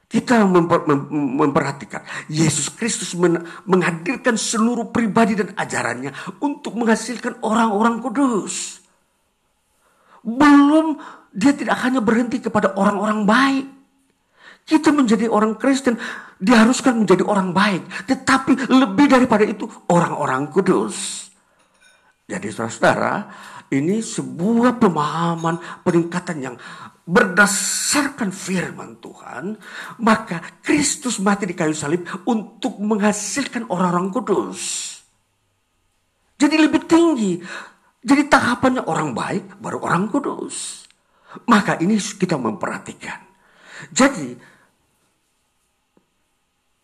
kita memper, mem, memperhatikan Yesus Kristus men, menghadirkan seluruh pribadi dan ajarannya untuk menghasilkan orang-orang kudus. Belum dia tidak hanya berhenti kepada orang-orang baik. Kita menjadi orang Kristen diharuskan menjadi orang baik, tetapi lebih daripada itu orang-orang kudus. Jadi saudara-saudara, ini sebuah pemahaman peningkatan yang berdasarkan firman Tuhan, maka Kristus mati di kayu salib untuk menghasilkan orang-orang kudus. Jadi lebih tinggi. Jadi tahapannya orang baik baru orang kudus. Maka ini kita memperhatikan. Jadi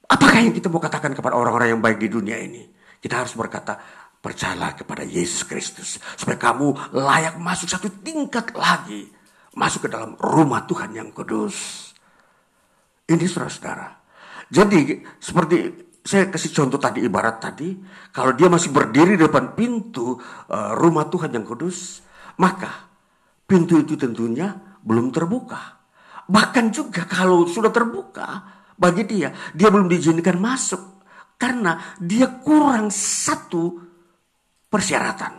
apakah yang kita mau katakan kepada orang-orang yang baik di dunia ini? Kita harus berkata, Percayalah kepada Yesus Kristus. Supaya kamu layak masuk satu tingkat lagi. Masuk ke dalam rumah Tuhan yang kudus. Ini saudara-saudara. Jadi seperti saya kasih contoh tadi ibarat tadi. Kalau dia masih berdiri di depan pintu uh, rumah Tuhan yang kudus. Maka pintu itu tentunya belum terbuka. Bahkan juga kalau sudah terbuka bagi dia. Dia belum diizinkan masuk. Karena dia kurang satu persyaratan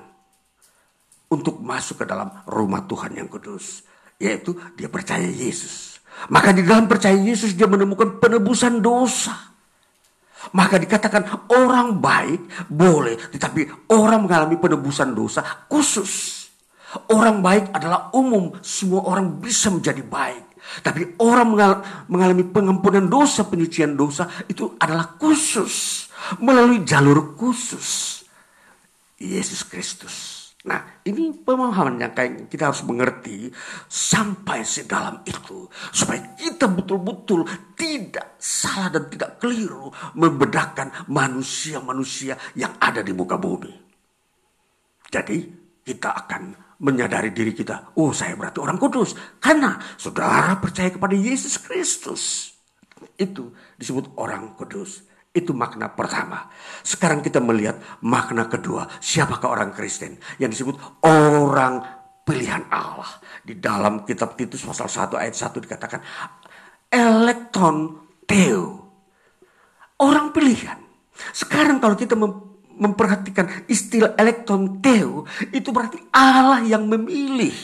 untuk masuk ke dalam rumah Tuhan yang kudus, yaitu dia percaya Yesus. Maka di dalam percaya Yesus dia menemukan penebusan dosa. Maka dikatakan orang baik boleh, tetapi orang mengalami penebusan dosa khusus. Orang baik adalah umum, semua orang bisa menjadi baik. Tapi orang mengalami pengampunan dosa, penyucian dosa itu adalah khusus. Melalui jalur khusus. Yesus Kristus. Nah, ini pemahaman yang kayak kita harus mengerti sampai sedalam itu supaya kita betul-betul tidak salah dan tidak keliru membedakan manusia-manusia yang ada di muka bumi. Jadi, kita akan menyadari diri kita, oh saya berarti orang kudus karena saudara percaya kepada Yesus Kristus. Itu disebut orang kudus. Itu makna pertama. Sekarang kita melihat makna kedua. Siapakah orang Kristen? Yang disebut orang pilihan Allah. Di dalam kitab Titus pasal 1 ayat 1 dikatakan. Elektron Teo. Orang pilihan. Sekarang kalau kita memperhatikan istilah elektron Teo. Itu berarti Allah yang memilih.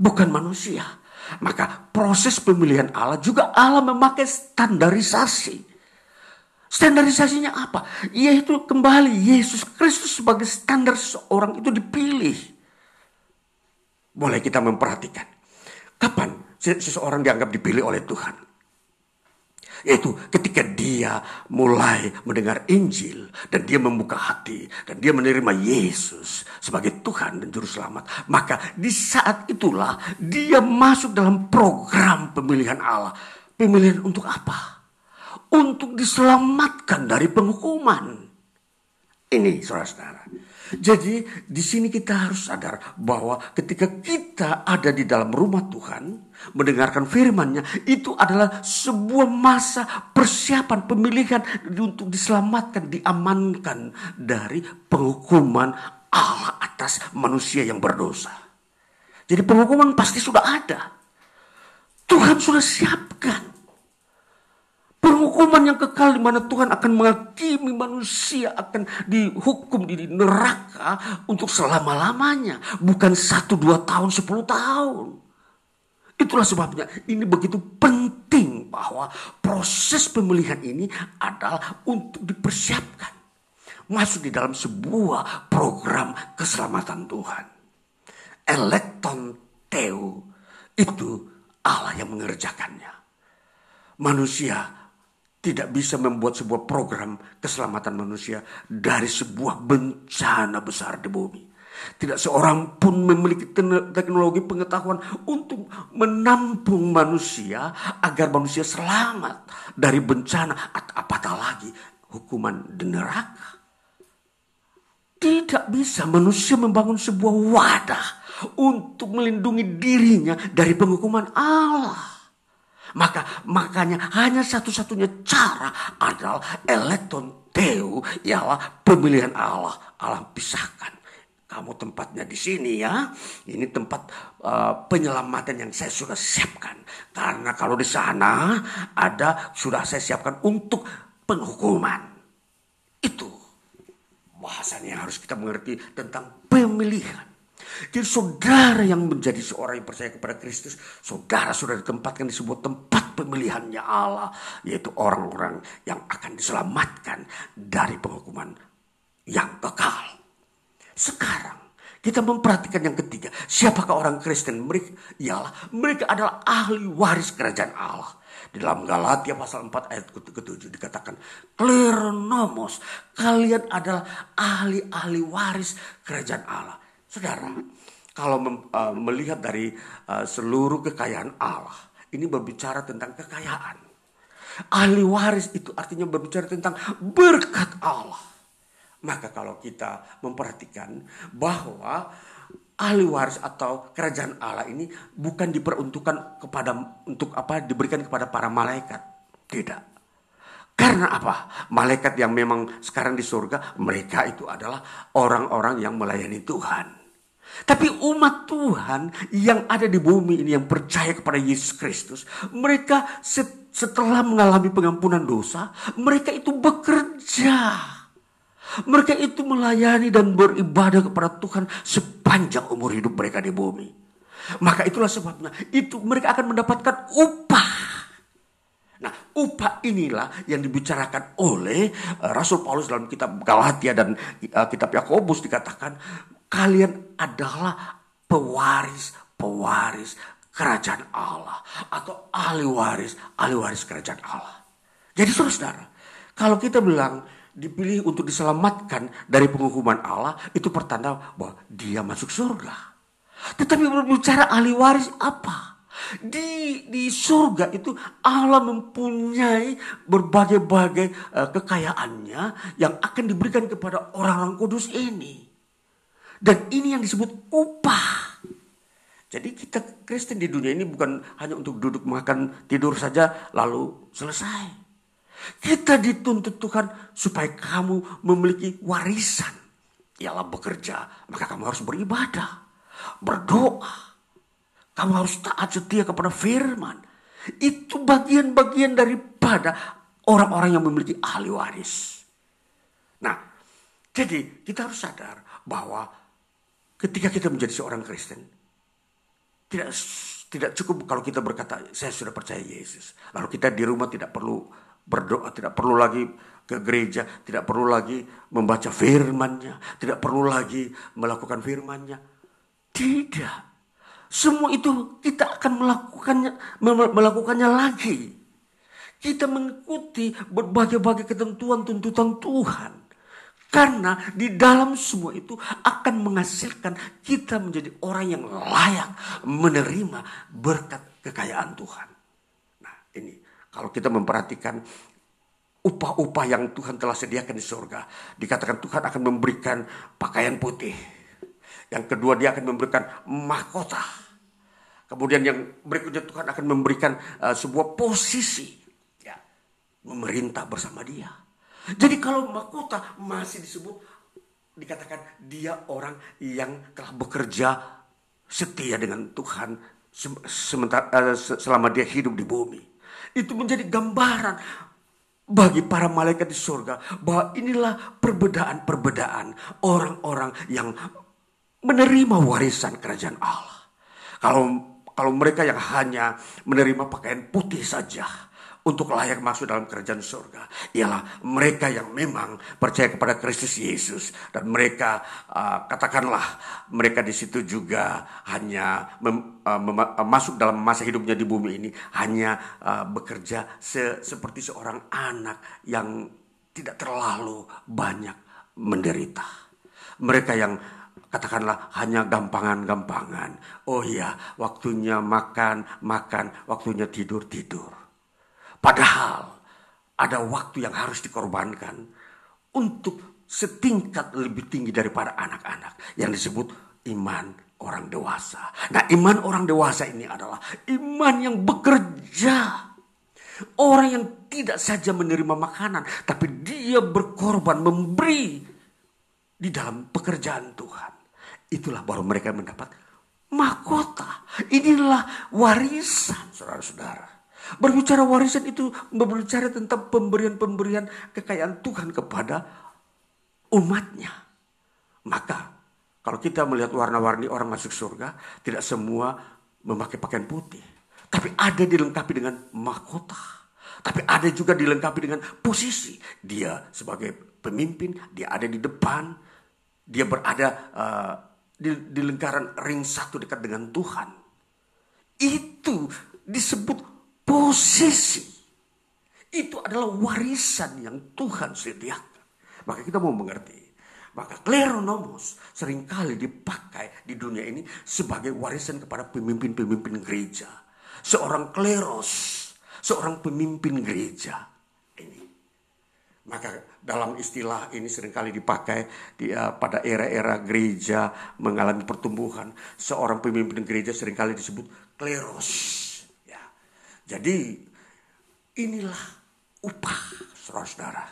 Bukan manusia. Maka proses pemilihan Allah juga Allah memakai standarisasi. Standarisasinya apa? Yaitu kembali Yesus Kristus sebagai standar seorang itu dipilih. Boleh kita memperhatikan. Kapan seseorang dianggap dipilih oleh Tuhan? Yaitu ketika dia mulai mendengar Injil dan dia membuka hati dan dia menerima Yesus sebagai Tuhan dan Juru Selamat. Maka di saat itulah dia masuk dalam program pemilihan Allah. Pemilihan untuk apa? Untuk diselamatkan dari penghukuman. Ini saudara-saudara. Jadi di sini kita harus sadar bahwa ketika kita ada di dalam rumah Tuhan, mendengarkan firman-Nya, itu adalah sebuah masa persiapan pemilihan untuk diselamatkan, diamankan dari penghukuman Allah atas manusia yang berdosa. Jadi penghukuman pasti sudah ada. Tuhan sudah siapkan. Penghukuman yang kekal di mana Tuhan akan menghakimi manusia akan dihukum di neraka untuk selama-lamanya. Bukan satu, dua tahun, sepuluh tahun. Itulah sebabnya ini begitu penting bahwa proses pemilihan ini adalah untuk dipersiapkan. masuk di dalam sebuah program keselamatan Tuhan. Elekton teu itu Allah yang mengerjakannya. Manusia tidak bisa membuat sebuah program keselamatan manusia dari sebuah bencana besar di bumi. Tidak seorang pun memiliki teknologi pengetahuan untuk menampung manusia agar manusia selamat dari bencana atau apatah lagi hukuman di neraka. Tidak bisa manusia membangun sebuah wadah untuk melindungi dirinya dari penghukuman Allah. Maka makanya hanya satu-satunya cara adalah elektron teu ialah pemilihan Allah. Allah pisahkan kamu tempatnya di sini ya. Ini tempat uh, penyelamatan yang saya sudah siapkan. Karena kalau di sana ada sudah saya siapkan untuk penghukuman. Itu bahasanya yang harus kita mengerti tentang pemilihan. Jadi saudara yang menjadi seorang yang percaya kepada Kristus, saudara sudah ditempatkan di sebuah tempat pemilihannya Allah, yaitu orang-orang yang akan diselamatkan dari penghukuman yang kekal. Sekarang kita memperhatikan yang ketiga, siapakah orang Kristen? Mereka ialah mereka adalah ahli waris kerajaan Allah. Di dalam Galatia pasal 4 ayat ke-7 dikatakan, Kleronomos, kalian adalah ahli-ahli waris kerajaan Allah. Saudara, kalau uh, melihat dari uh, seluruh kekayaan Allah, ini berbicara tentang kekayaan. Ahli waris itu artinya berbicara tentang berkat Allah. Maka kalau kita memperhatikan bahwa ahli waris atau kerajaan Allah ini bukan diperuntukkan kepada untuk apa diberikan kepada para malaikat. Tidak. Karena apa? Malaikat yang memang sekarang di surga, mereka itu adalah orang-orang yang melayani Tuhan. Tapi umat Tuhan yang ada di bumi ini yang percaya kepada Yesus Kristus, mereka setelah mengalami pengampunan dosa, mereka itu bekerja mereka itu melayani dan beribadah kepada Tuhan sepanjang umur hidup mereka di bumi. Maka itulah sebabnya itu mereka akan mendapatkan upah. Nah, upah inilah yang dibicarakan oleh uh, Rasul Paulus dalam kitab Galatia dan uh, kitab Yakobus dikatakan kalian adalah pewaris-pewaris kerajaan Allah atau ahli waris, ahli waris kerajaan Allah. Jadi saudara, kalau kita bilang dipilih untuk diselamatkan dari penghukuman Allah itu pertanda bahwa dia masuk surga. Tetapi berbicara ahli waris apa? Di di surga itu Allah mempunyai berbagai-bagai uh, kekayaannya yang akan diberikan kepada orang-orang kudus ini. Dan ini yang disebut upah. Jadi kita Kristen di dunia ini bukan hanya untuk duduk makan tidur saja lalu selesai. Kita dituntut Tuhan supaya kamu memiliki warisan. Ialah bekerja, maka kamu harus beribadah, berdoa. Kamu harus taat setia kepada firman. Itu bagian-bagian daripada orang-orang yang memiliki ahli waris. Nah, jadi kita harus sadar bahwa ketika kita menjadi seorang Kristen, tidak tidak cukup kalau kita berkata saya sudah percaya Yesus. Lalu kita di rumah tidak perlu berdoa, tidak perlu lagi ke gereja, tidak perlu lagi membaca firmannya, tidak perlu lagi melakukan firmannya. Tidak. Semua itu kita akan melakukannya melakukannya lagi. Kita mengikuti berbagai-bagai ketentuan tuntutan Tuhan. Karena di dalam semua itu akan menghasilkan kita menjadi orang yang layak menerima berkat kekayaan Tuhan. Nah ini kalau kita memperhatikan upah-upah yang Tuhan telah sediakan di surga. Dikatakan Tuhan akan memberikan pakaian putih. Yang kedua dia akan memberikan mahkota. Kemudian yang berikutnya Tuhan akan memberikan uh, sebuah posisi. Ya, memerintah bersama dia. Jadi kalau mahkota masih disebut dikatakan dia orang yang telah bekerja setia dengan Tuhan sementara uh, selama dia hidup di bumi. Itu menjadi gambaran bagi para malaikat di surga bahwa inilah perbedaan-perbedaan orang-orang yang menerima warisan kerajaan Allah. Kalau kalau mereka yang hanya menerima pakaian putih saja, untuk layak masuk dalam kerajaan surga ialah mereka yang memang percaya kepada Kristus Yesus dan mereka uh, katakanlah mereka di situ juga hanya mem, uh, mem, uh, masuk dalam masa hidupnya di bumi ini hanya uh, bekerja se, seperti seorang anak yang tidak terlalu banyak menderita. Mereka yang katakanlah hanya gampangan-gampangan. Oh iya, waktunya makan, makan, waktunya tidur, tidur. Padahal ada waktu yang harus dikorbankan untuk setingkat lebih tinggi daripada anak-anak yang disebut iman orang dewasa. Nah, iman orang dewasa ini adalah iman yang bekerja. Orang yang tidak saja menerima makanan, tapi dia berkorban, memberi di dalam pekerjaan Tuhan itulah baru mereka mendapat mahkota. Inilah warisan, saudara-saudara. Berbicara warisan itu berbicara tentang pemberian-pemberian kekayaan Tuhan kepada umatnya. Maka kalau kita melihat warna-warni orang masuk surga, tidak semua memakai pakaian putih. Tapi ada dilengkapi dengan mahkota. Tapi ada juga dilengkapi dengan posisi. Dia sebagai pemimpin, dia ada di depan. Dia berada uh, di, di lingkaran ring satu dekat dengan Tuhan. Itu disebut posisi. Itu adalah warisan yang Tuhan sediakan. Maka kita mau mengerti. Maka kleronomos sering kali dipakai di dunia ini sebagai warisan kepada pemimpin-pemimpin gereja. Seorang kleros, seorang pemimpin gereja maka dalam istilah ini sering kali dipakai di, uh, pada era-era gereja mengalami pertumbuhan. Seorang pemimpin gereja sering kali disebut kleros. Jadi inilah upah saudara-saudara.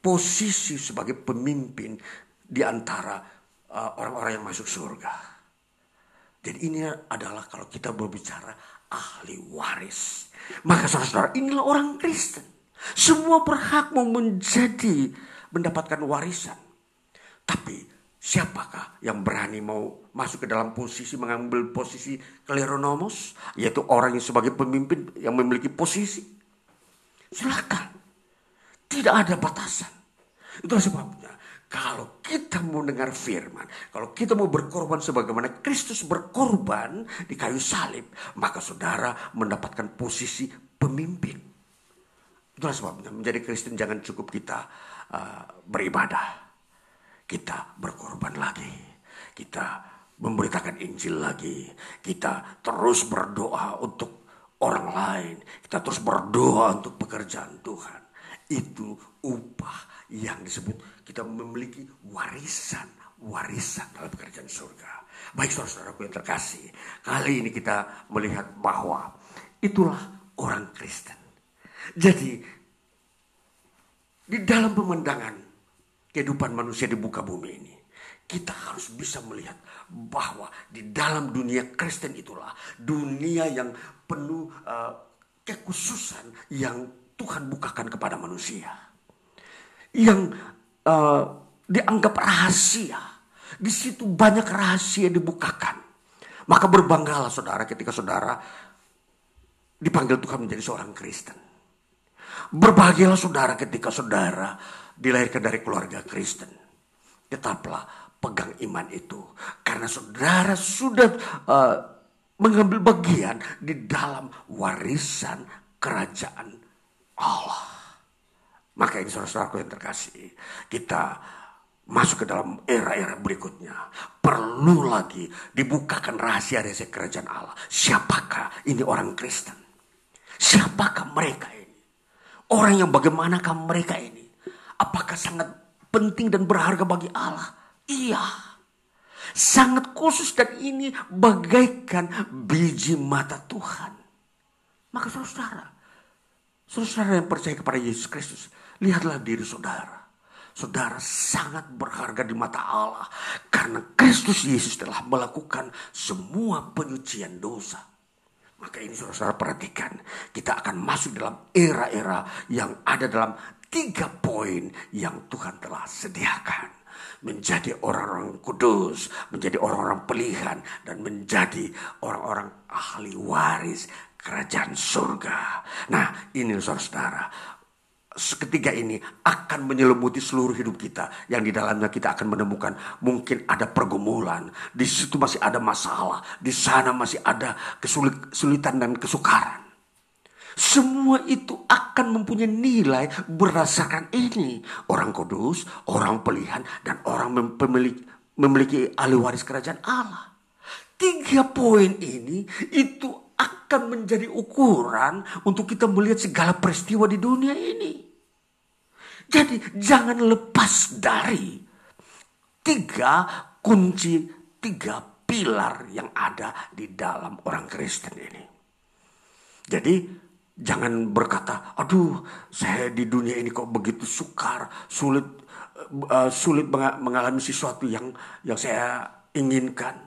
Posisi sebagai pemimpin di antara uh, orang-orang yang masuk surga. Jadi ini adalah kalau kita berbicara ahli waris. Maka saudara-saudara inilah orang Kristen. Semua berhak mau menjadi mendapatkan warisan. Tapi siapakah yang berani mau masuk ke dalam posisi mengambil posisi kleronomos yaitu orang yang sebagai pemimpin yang memiliki posisi? Silakan. Tidak ada batasan. Itulah sebabnya kalau kita mau dengar firman, kalau kita mau berkorban sebagaimana Kristus berkorban di kayu salib, maka saudara mendapatkan posisi pemimpin. Itulah sebabnya menjadi Kristen jangan cukup kita uh, beribadah. Kita berkorban lagi. Kita memberitakan Injil lagi. Kita terus berdoa untuk orang lain. Kita terus berdoa untuk pekerjaan Tuhan. Itu upah yang disebut kita memiliki warisan. Warisan dalam pekerjaan surga. Baik saudara-saudaraku yang terkasih. Kali ini kita melihat bahwa itulah orang Kristen jadi di dalam pemandangan kehidupan manusia di muka bumi ini, kita harus bisa melihat bahwa di dalam dunia Kristen itulah dunia yang penuh uh, kekhususan yang Tuhan bukakan kepada manusia. Yang uh, dianggap rahasia. Di situ banyak rahasia dibukakan. Maka berbanggalah saudara ketika saudara dipanggil Tuhan menjadi seorang Kristen. Berbahagialah saudara ketika saudara dilahirkan dari keluarga Kristen. Tetaplah pegang iman itu. Karena saudara sudah uh, mengambil bagian di dalam warisan kerajaan Allah. Maka ini saudara-saudaraku yang terkasih. Kita masuk ke dalam era-era berikutnya. Perlu lagi dibukakan rahasia-rahasia kerajaan Allah. Siapakah ini orang Kristen? Siapakah mereka ini? Orang yang bagaimanakah mereka ini? Apakah sangat penting dan berharga bagi Allah? Iya. Sangat khusus dan ini bagaikan biji mata Tuhan. Maka saudara, saudara yang percaya kepada Yesus Kristus, lihatlah diri saudara. Saudara sangat berharga di mata Allah karena Kristus Yesus telah melakukan semua penyucian dosa maka ini saudara-saudara perhatikan. Kita akan masuk dalam era-era yang ada dalam tiga poin yang Tuhan telah sediakan. Menjadi orang-orang kudus, menjadi orang-orang pilihan, dan menjadi orang-orang ahli waris kerajaan surga. Nah ini saudara-saudara, Seketiga ini akan menyelimuti seluruh hidup kita yang di dalamnya kita akan menemukan mungkin ada pergumulan, di situ masih ada masalah, di sana masih ada kesulitan dan kesukaran. Semua itu akan mempunyai nilai berdasarkan ini. Orang kudus, orang pilihan, dan orang memiliki, memiliki ahli waris kerajaan Allah. Tiga poin ini itu akan menjadi ukuran untuk kita melihat segala peristiwa di dunia ini. Jadi jangan lepas dari tiga kunci, tiga pilar yang ada di dalam orang Kristen ini. Jadi jangan berkata, aduh saya di dunia ini kok begitu sukar, sulit uh, sulit mengalami sesuatu yang yang saya inginkan.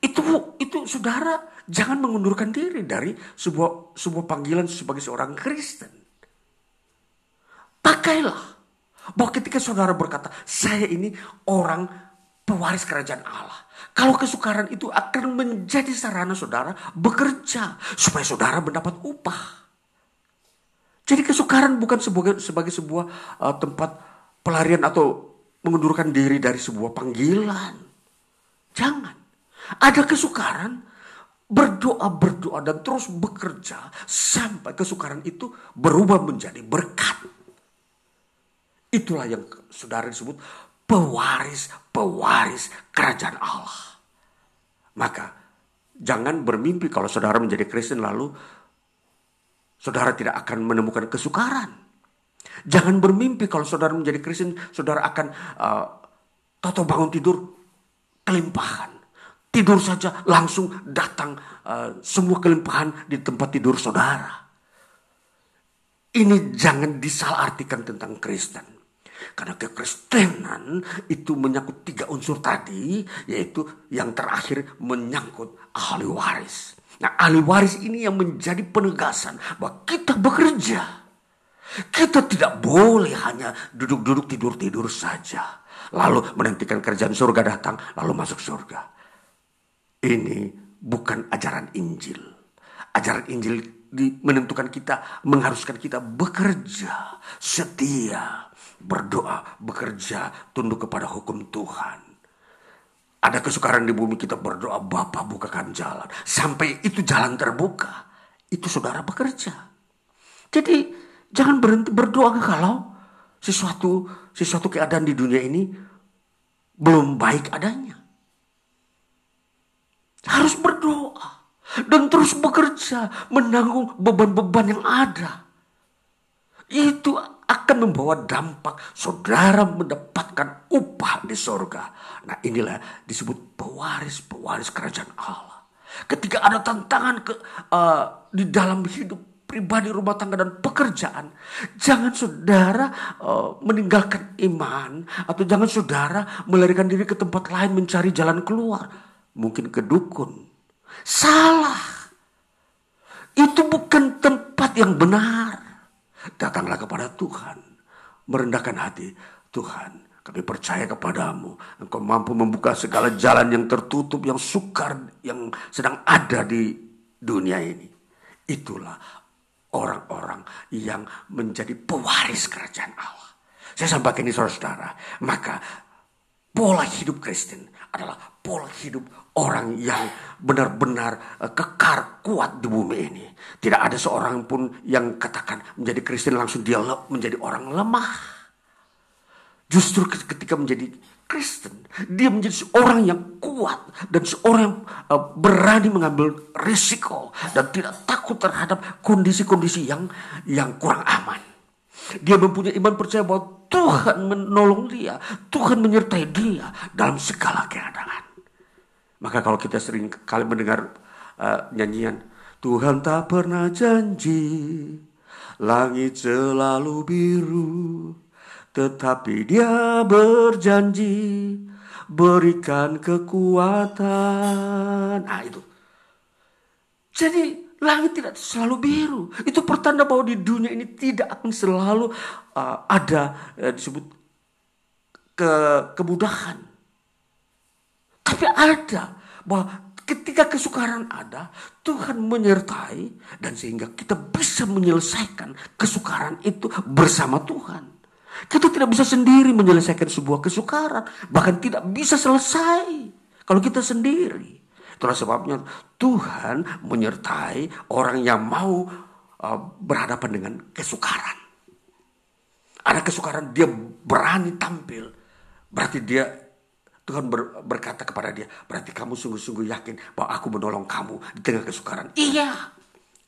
Itu itu saudara jangan mengundurkan diri dari sebuah sebuah panggilan sebagai seorang Kristen. Pakailah. Bahwa ketika saudara berkata, saya ini orang pewaris kerajaan Allah. Kalau kesukaran itu akan menjadi sarana saudara bekerja. Supaya saudara mendapat upah. Jadi kesukaran bukan sebagai, sebagai sebuah uh, tempat pelarian atau mengundurkan diri dari sebuah panggilan. Jangan. Ada kesukaran, berdoa, berdoa dan terus bekerja sampai kesukaran itu berubah menjadi berkat. Itulah yang saudara disebut pewaris-pewaris kerajaan Allah. Maka jangan bermimpi kalau saudara menjadi Kristen lalu saudara tidak akan menemukan kesukaran. Jangan bermimpi kalau saudara menjadi Kristen, saudara akan uh, tato bangun tidur kelimpahan. Tidur saja langsung datang uh, semua kelimpahan di tempat tidur saudara. Ini jangan disalahartikan tentang Kristen. Karena kekristenan itu menyangkut tiga unsur tadi, yaitu yang terakhir menyangkut ahli waris. Nah ahli waris ini yang menjadi penegasan bahwa kita bekerja. Kita tidak boleh hanya duduk-duduk tidur-tidur saja. Lalu menantikan kerjaan surga datang, lalu masuk surga. Ini bukan ajaran Injil. Ajaran Injil menentukan kita, mengharuskan kita bekerja, setia, berdoa, bekerja, tunduk kepada hukum Tuhan. Ada kesukaran di bumi kita berdoa, Bapak bukakan jalan. Sampai itu jalan terbuka, itu saudara bekerja. Jadi jangan berhenti berdoa kalau sesuatu sesuatu keadaan di dunia ini belum baik adanya. Harus berdoa dan terus bekerja menanggung beban-beban yang ada. Itu akan membawa dampak saudara mendapatkan upah di sorga. Nah inilah disebut pewaris-pewaris kerajaan Allah. Ketika ada tantangan ke, uh, di dalam hidup pribadi, rumah tangga dan pekerjaan, jangan saudara uh, meninggalkan iman atau jangan saudara melarikan diri ke tempat lain mencari jalan keluar, mungkin ke dukun. Salah. Itu bukan tempat yang benar. Datanglah kepada Tuhan. Merendahkan hati. Tuhan, kami percaya kepadamu. Engkau mampu membuka segala jalan yang tertutup, yang sukar, yang sedang ada di dunia ini. Itulah orang-orang yang menjadi pewaris kerajaan Allah. Saya sampaikan ini saudara-saudara. Maka pola hidup Kristen adalah pola hidup orang yang benar-benar eh, kekar kuat di bumi ini. Tidak ada seorang pun yang katakan menjadi Kristen langsung dia menjadi orang lemah. Justru ketika menjadi Kristen, dia menjadi seorang yang kuat dan seorang yang eh, berani mengambil risiko dan tidak takut terhadap kondisi-kondisi yang yang kurang aman. Dia mempunyai iman percaya bahwa Tuhan menolong dia, Tuhan menyertai dia dalam segala keadaan. Maka kalau kita sering kali mendengar uh, nyanyian Tuhan tak pernah janji langit selalu biru tetapi dia berjanji berikan kekuatan. Nah itu. Jadi langit tidak selalu biru. Itu pertanda bahwa di dunia ini tidak akan selalu uh, ada uh, disebut ke kemudahan. Tapi ada bahwa ketika kesukaran ada, Tuhan menyertai dan sehingga kita bisa menyelesaikan kesukaran itu bersama Tuhan. Kita tidak bisa sendiri menyelesaikan sebuah kesukaran, bahkan tidak bisa selesai kalau kita sendiri. Itulah sebabnya Tuhan menyertai orang yang mau uh, berhadapan dengan kesukaran. Ada kesukaran dia berani tampil. Berarti dia Tuhan ber, berkata kepada dia, berarti kamu sungguh-sungguh yakin bahwa aku menolong kamu di tengah kesukaran. Iya,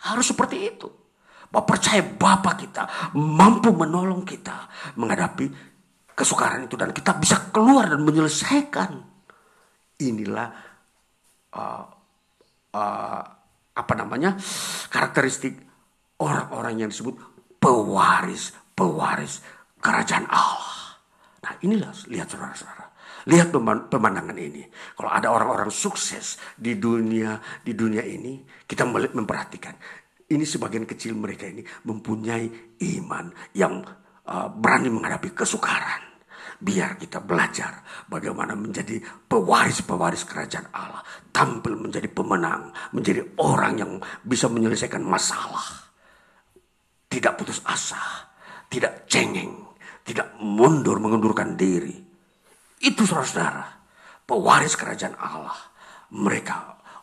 harus seperti itu. Bahwa percaya Bapak kita mampu menolong kita menghadapi kesukaran itu dan kita bisa keluar dan menyelesaikan. Inilah uh, uh, apa namanya karakteristik orang-orang yang disebut pewaris, pewaris kerajaan Allah. Nah inilah lihat saudara-saudara. Lihat pemandangan ini. Kalau ada orang-orang sukses di dunia di dunia ini, kita memperhatikan ini sebagian kecil mereka ini mempunyai iman yang uh, berani menghadapi kesukaran. Biar kita belajar bagaimana menjadi pewaris-pewaris kerajaan Allah. Tampil menjadi pemenang, menjadi orang yang bisa menyelesaikan masalah. Tidak putus asa, tidak cengeng, tidak mundur mengundurkan diri itu saudara-saudara, pewaris kerajaan Allah. Mereka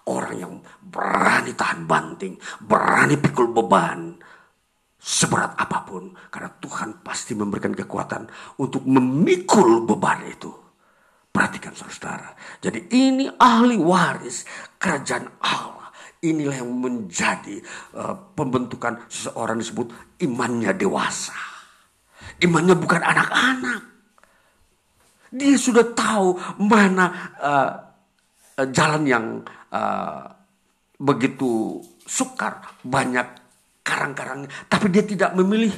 orang yang berani tahan banting, berani pikul beban. Seberat apa pun, karena Tuhan pasti memberikan kekuatan untuk memikul beban itu. Perhatikan saudara-saudara. Jadi ini ahli waris kerajaan Allah. Inilah yang menjadi uh, pembentukan seseorang disebut imannya dewasa. Imannya bukan anak-anak. Dia sudah tahu mana uh, jalan yang uh, begitu sukar, banyak karang-karang, tapi dia tidak memilih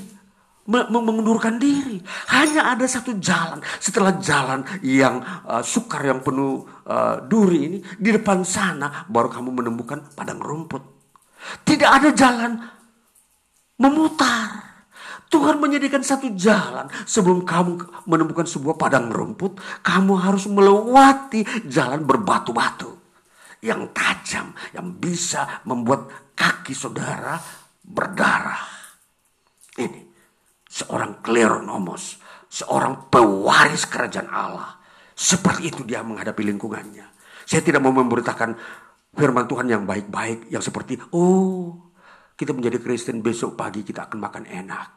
mengundurkan diri. Hanya ada satu jalan. Setelah jalan yang uh, sukar, yang penuh uh, duri ini, di depan sana baru kamu menemukan padang rumput. Tidak ada jalan memutar. Tuhan menyediakan satu jalan sebelum kamu menemukan sebuah padang rumput, kamu harus melewati jalan berbatu-batu yang tajam yang bisa membuat kaki saudara berdarah. Ini seorang kleronomos, seorang pewaris kerajaan Allah. Seperti itu dia menghadapi lingkungannya. Saya tidak mau memberitakan firman Tuhan yang baik-baik yang seperti oh kita menjadi Kristen besok pagi kita akan makan enak.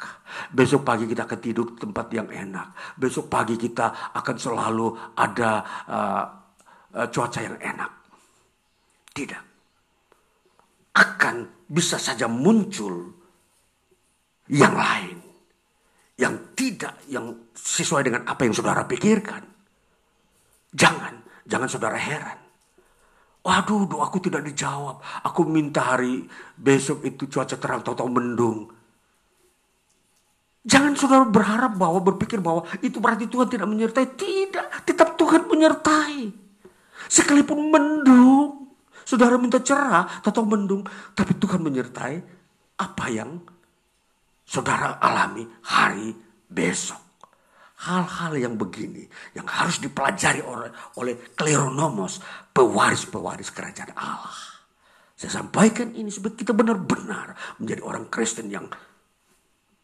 Besok pagi kita akan tidur di tempat yang enak. Besok pagi kita akan selalu ada uh, uh, cuaca yang enak. Tidak. Akan bisa saja muncul yang lain. Yang tidak, yang sesuai dengan apa yang saudara pikirkan. Jangan, jangan saudara heran. Waduh, doaku tidak dijawab. Aku minta hari besok itu cuaca terang, tahu-tahu mendung. Jangan saudara berharap bahwa berpikir bahwa itu berarti Tuhan tidak menyertai. Tidak, tetap Tuhan menyertai. Sekalipun mendung, saudara minta cerah, tahu-tahu mendung, tapi Tuhan menyertai apa yang saudara alami hari besok. Hal-hal yang begini yang harus dipelajari oleh, oleh kleronomos, pewaris-pewaris kerajaan Allah. Saya sampaikan ini supaya kita benar-benar menjadi orang Kristen yang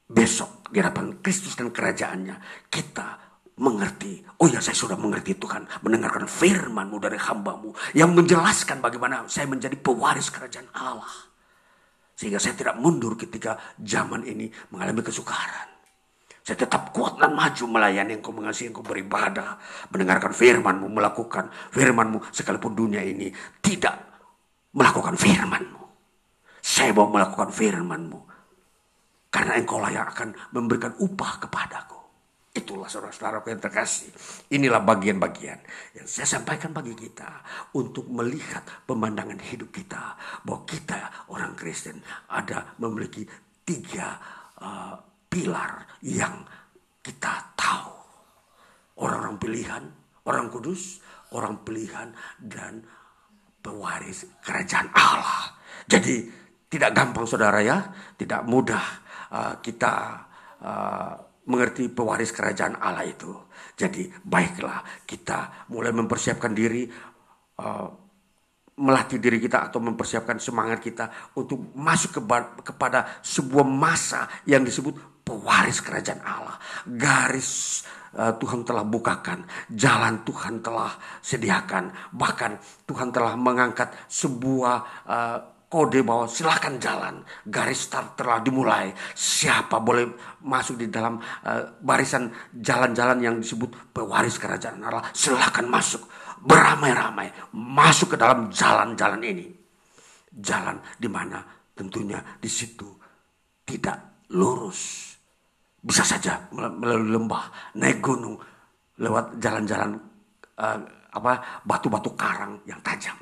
besok di hadapan Kristus dan kerajaannya kita mengerti. Oh ya saya sudah mengerti Tuhan. Mendengarkan firmanmu dari hambamu. Yang menjelaskan bagaimana saya menjadi pewaris kerajaan Allah. Sehingga saya tidak mundur ketika zaman ini mengalami kesukaran. Saya tetap kuat dan maju melayani engkau, mengasihi engkau, beribadah, mendengarkan firmanmu, melakukan firmanmu, sekalipun dunia ini tidak melakukan firmanmu. Saya mau melakukan firmanmu. Karena engkau lah yang akan memberikan upah kepadaku. Itulah saudara-saudara yang terkasih. Inilah bagian-bagian yang saya sampaikan bagi kita untuk melihat pemandangan hidup kita. Bahwa kita orang Kristen ada memiliki tiga uh, pilar yang kita tahu. Orang-orang pilihan, orang kudus, orang pilihan dan pewaris kerajaan Allah. Jadi tidak gampang saudara ya, tidak mudah uh, kita uh, mengerti pewaris kerajaan Allah itu. Jadi baiklah kita mulai mempersiapkan diri, uh, melatih diri kita atau mempersiapkan semangat kita untuk masuk ke, kepada sebuah masa yang disebut pewaris kerajaan Allah. Garis uh, Tuhan telah bukakan, jalan Tuhan telah sediakan, bahkan Tuhan telah mengangkat sebuah uh, kode bahwa silakan jalan. Garis start telah dimulai. Siapa boleh masuk di dalam uh, barisan jalan-jalan yang disebut pewaris kerajaan Allah? Silakan masuk. Beramai-ramai masuk ke dalam jalan-jalan ini. Jalan di mana? Tentunya di situ. Tidak lurus bisa saja melalui lembah naik gunung lewat jalan-jalan uh, apa batu-batu karang yang tajam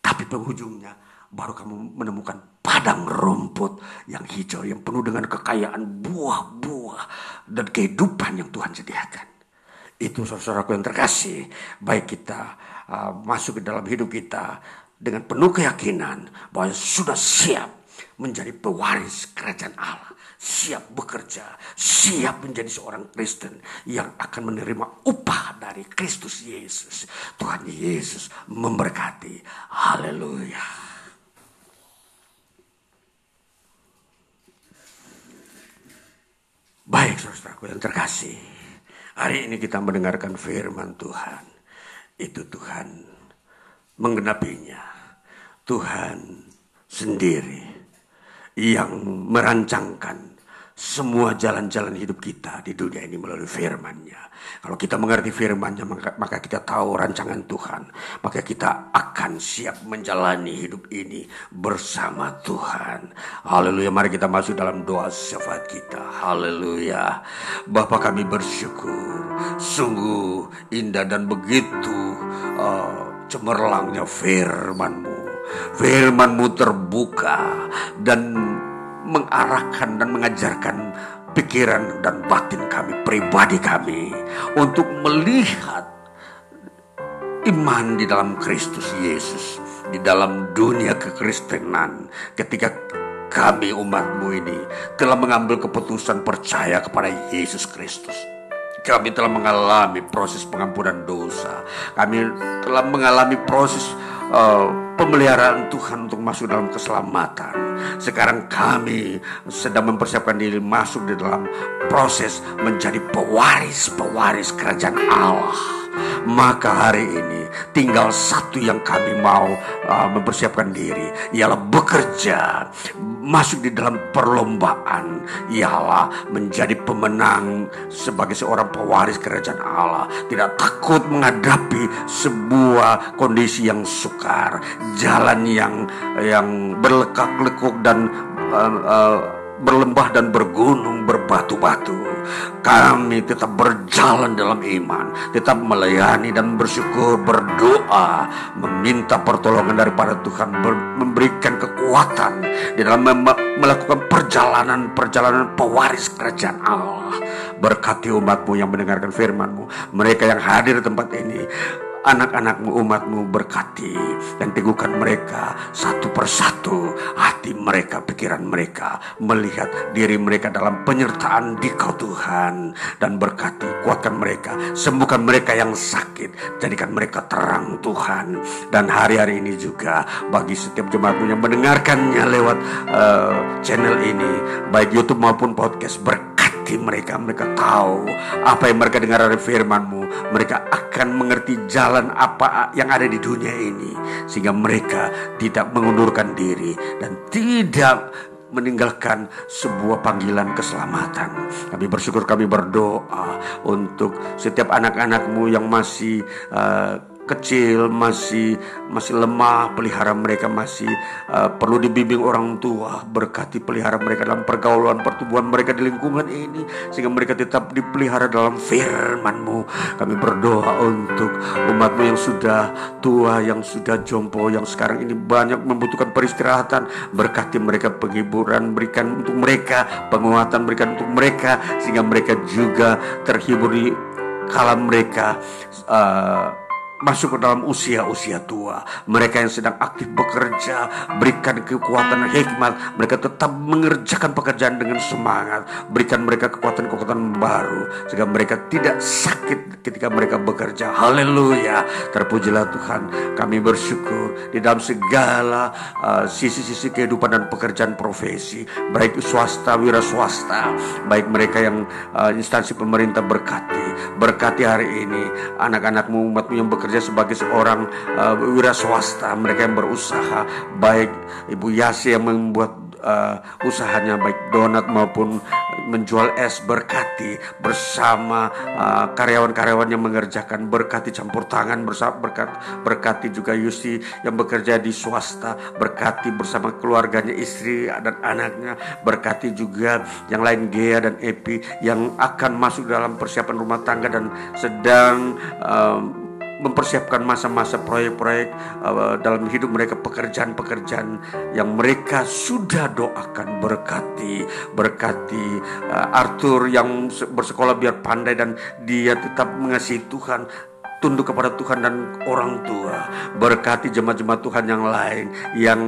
tapi penghujungnya baru kamu menemukan padang rumput yang hijau yang penuh dengan kekayaan buah-buah dan kehidupan yang Tuhan sediakan. Itu saudaraku yang terkasih, baik kita uh, masuk ke dalam hidup kita dengan penuh keyakinan bahwa sudah siap menjadi pewaris kerajaan Allah, siap bekerja, siap menjadi seorang Kristen yang akan menerima upah dari Kristus Yesus. Tuhan Yesus memberkati. Haleluya. Baik saudaraku yang terkasih. Hari ini kita mendengarkan firman Tuhan. Itu Tuhan menggenapinya. Tuhan sendiri yang merancangkan semua jalan-jalan hidup kita di dunia ini melalui firman-Nya. Kalau kita mengerti firman-Nya maka, kita tahu rancangan Tuhan. Maka kita akan siap menjalani hidup ini bersama Tuhan. Haleluya. Mari kita masuk dalam doa syafaat kita. Haleluya. Bapak kami bersyukur. Sungguh indah dan begitu uh, cemerlangnya firman-Mu. Firman-Mu terbuka dan mengarahkan dan mengajarkan pikiran dan batin kami, pribadi kami untuk melihat iman di dalam Kristus Yesus, di dalam dunia kekristenan ketika kami umatmu ini telah mengambil keputusan percaya kepada Yesus Kristus. Kami telah mengalami proses pengampunan dosa. Kami telah mengalami proses uh, pemeliharaan Tuhan untuk masuk dalam keselamatan. Sekarang kami sedang mempersiapkan diri masuk di dalam proses menjadi pewaris-pewaris kerajaan Allah. Maka hari ini tinggal satu yang kami mau uh, mempersiapkan diri. Ialah bekerja masuk di dalam perlombaan. Ialah menjadi pemenang sebagai seorang pewaris kerajaan Allah. Tidak takut menghadapi sebuah kondisi yang sukar. Jalan yang yang berlekak-lekuk dan uh, uh, berlembah dan bergunung berbatu-batu. Kami tetap berjalan dalam iman, tetap melayani dan bersyukur, berdoa, meminta pertolongan daripada Tuhan, memberikan kekuatan di dalam melakukan perjalanan-perjalanan pewaris kerajaan Allah. Berkati umatmu yang mendengarkan firmanmu, mereka yang hadir di tempat ini, anak-anakmu umatmu berkati dan teguhkan mereka satu persatu hati mereka pikiran mereka melihat diri mereka dalam penyertaan di kau Tuhan dan berkati kuatkan mereka sembuhkan mereka yang sakit jadikan mereka terang Tuhan dan hari-hari ini juga bagi setiap jemaatmu yang mendengarkannya lewat uh, channel ini baik YouTube maupun podcast berkati mereka, mereka tahu apa yang mereka dengar dari firmanmu. Mereka akan mengerti jalan apa yang ada di dunia ini. Sehingga mereka tidak mengundurkan diri dan tidak meninggalkan sebuah panggilan keselamatan. Kami bersyukur kami berdoa untuk setiap anak-anakmu yang masih uh, kecil, masih masih lemah, pelihara mereka masih uh, perlu dibimbing orang tua, berkati pelihara mereka dalam pergaulan pertumbuhan mereka di lingkungan ini sehingga mereka tetap dipelihara dalam firman-Mu. Kami berdoa untuk umatmu yang sudah tua, yang sudah jompo, yang sekarang ini banyak membutuhkan peristirahatan, berkati mereka penghiburan, berikan untuk mereka penguatan, berikan untuk mereka sehingga mereka juga terhibur di kala mereka uh, masuk ke dalam usia-usia tua. Mereka yang sedang aktif bekerja, berikan kekuatan hikmat. Mereka tetap mengerjakan pekerjaan dengan semangat. Berikan mereka kekuatan-kekuatan baru. Sehingga mereka tidak sakit ketika mereka bekerja. Haleluya. Terpujilah Tuhan. Kami bersyukur di dalam segala uh, sisi-sisi uh, kehidupan dan pekerjaan profesi. Baik swasta, wira swasta. Baik mereka yang uh, instansi pemerintah berkati. Berkati hari ini anak-anakmu, umatmu yang bekerja bekerja sebagai seorang uh, wira swasta, mereka yang berusaha, baik Ibu Yasi yang membuat uh, usahanya baik donat maupun menjual es berkati bersama uh, karyawan-karyawan yang mengerjakan berkati campur tangan bersama berkat berkati juga Yusi yang bekerja di swasta berkati bersama keluarganya istri dan anaknya berkati juga yang lain Gea dan Epi yang akan masuk dalam persiapan rumah tangga dan sedang uh, mempersiapkan masa-masa proyek-proyek uh, dalam hidup mereka pekerjaan-pekerjaan yang mereka sudah doakan. Berkati berkati uh, Arthur yang bersekolah biar pandai dan dia tetap mengasihi Tuhan tunduk kepada Tuhan dan orang tua. Berkati jemaat-jemaat Tuhan yang lain yang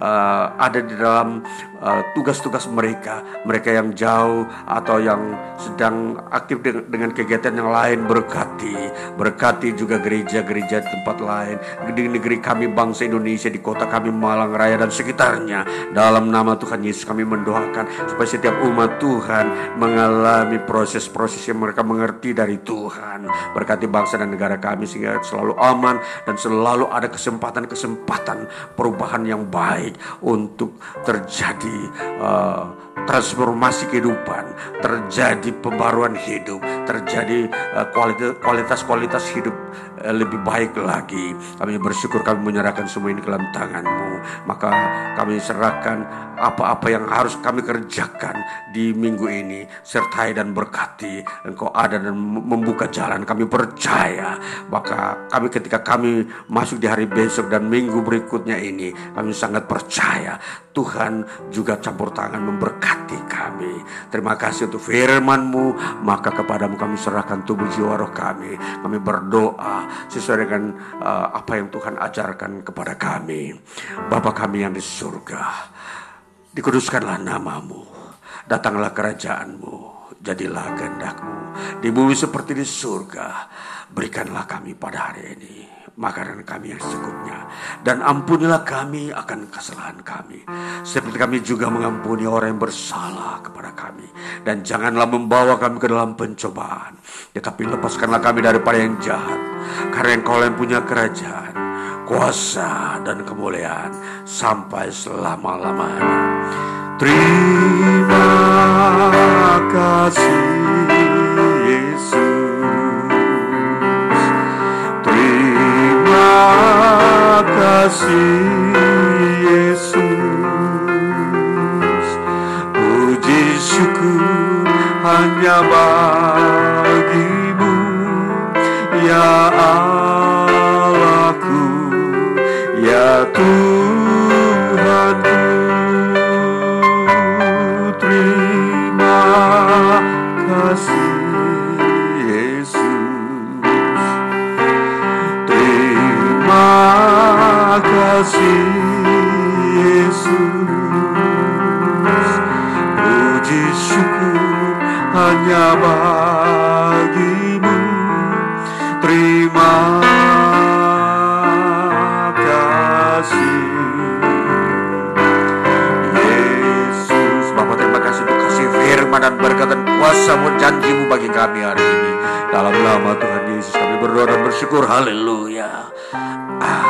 uh, ada di dalam uh, tugas-tugas uh, mereka, mereka yang jauh atau yang sedang aktif dengan, dengan kegiatan yang lain berkati, berkati juga gereja-gereja di tempat lain di negeri kami bangsa Indonesia di kota kami Malang Raya dan sekitarnya. Dalam nama Tuhan Yesus kami mendoakan supaya setiap umat Tuhan mengalami proses-proses yang mereka mengerti dari Tuhan. Berkati bangsa dan negara negara kami sehingga selalu aman dan selalu ada kesempatan-kesempatan perubahan yang baik untuk terjadi uh, transformasi kehidupan, terjadi pembaruan hidup, terjadi uh, kualitas-kualitas hidup uh, lebih baik lagi. Kami bersyukur kami menyerahkan semua ini ke dalam tanganmu. Maka kami serahkan apa-apa yang harus kami kerjakan di minggu ini. Sertai dan berkati. Engkau ada dan membuka jalan. Kami percaya maka kami ketika kami masuk di hari besok dan minggu berikutnya ini kami sangat percaya Tuhan juga campur tangan memberkati kami. Terima kasih untuk firman-Mu, maka kepadamu kami serahkan tubuh jiwa roh kami. Kami berdoa sesuai dengan uh, apa yang Tuhan ajarkan kepada kami. Bapa kami yang di surga, dikuduskanlah namamu, datanglah kerajaanmu, jadilah kehendakmu di bumi seperti di surga. Berikanlah kami pada hari ini makanan kami yang secukupnya. Dan ampunilah kami akan kesalahan kami. Seperti kami juga mengampuni orang yang bersalah kepada kami. Dan janganlah membawa kami ke dalam pencobaan. Tetapi lepaskanlah kami daripada yang jahat. Karena engkau yang punya kerajaan, kuasa dan kemuliaan sampai selama-lamanya. Terima kasih Yesus. Kasih Yesus. Puji syukur hanya bagimu hanya bagimu. Terima kasih. Yesus Bapak terima kasih. Untuk kasih firman dan berkat dan kuasamu janjimu bagi kami hari ini. Dalam nama Tuhan Yesus kami berdoa dan bersyukur. Haleluya. Tuhan.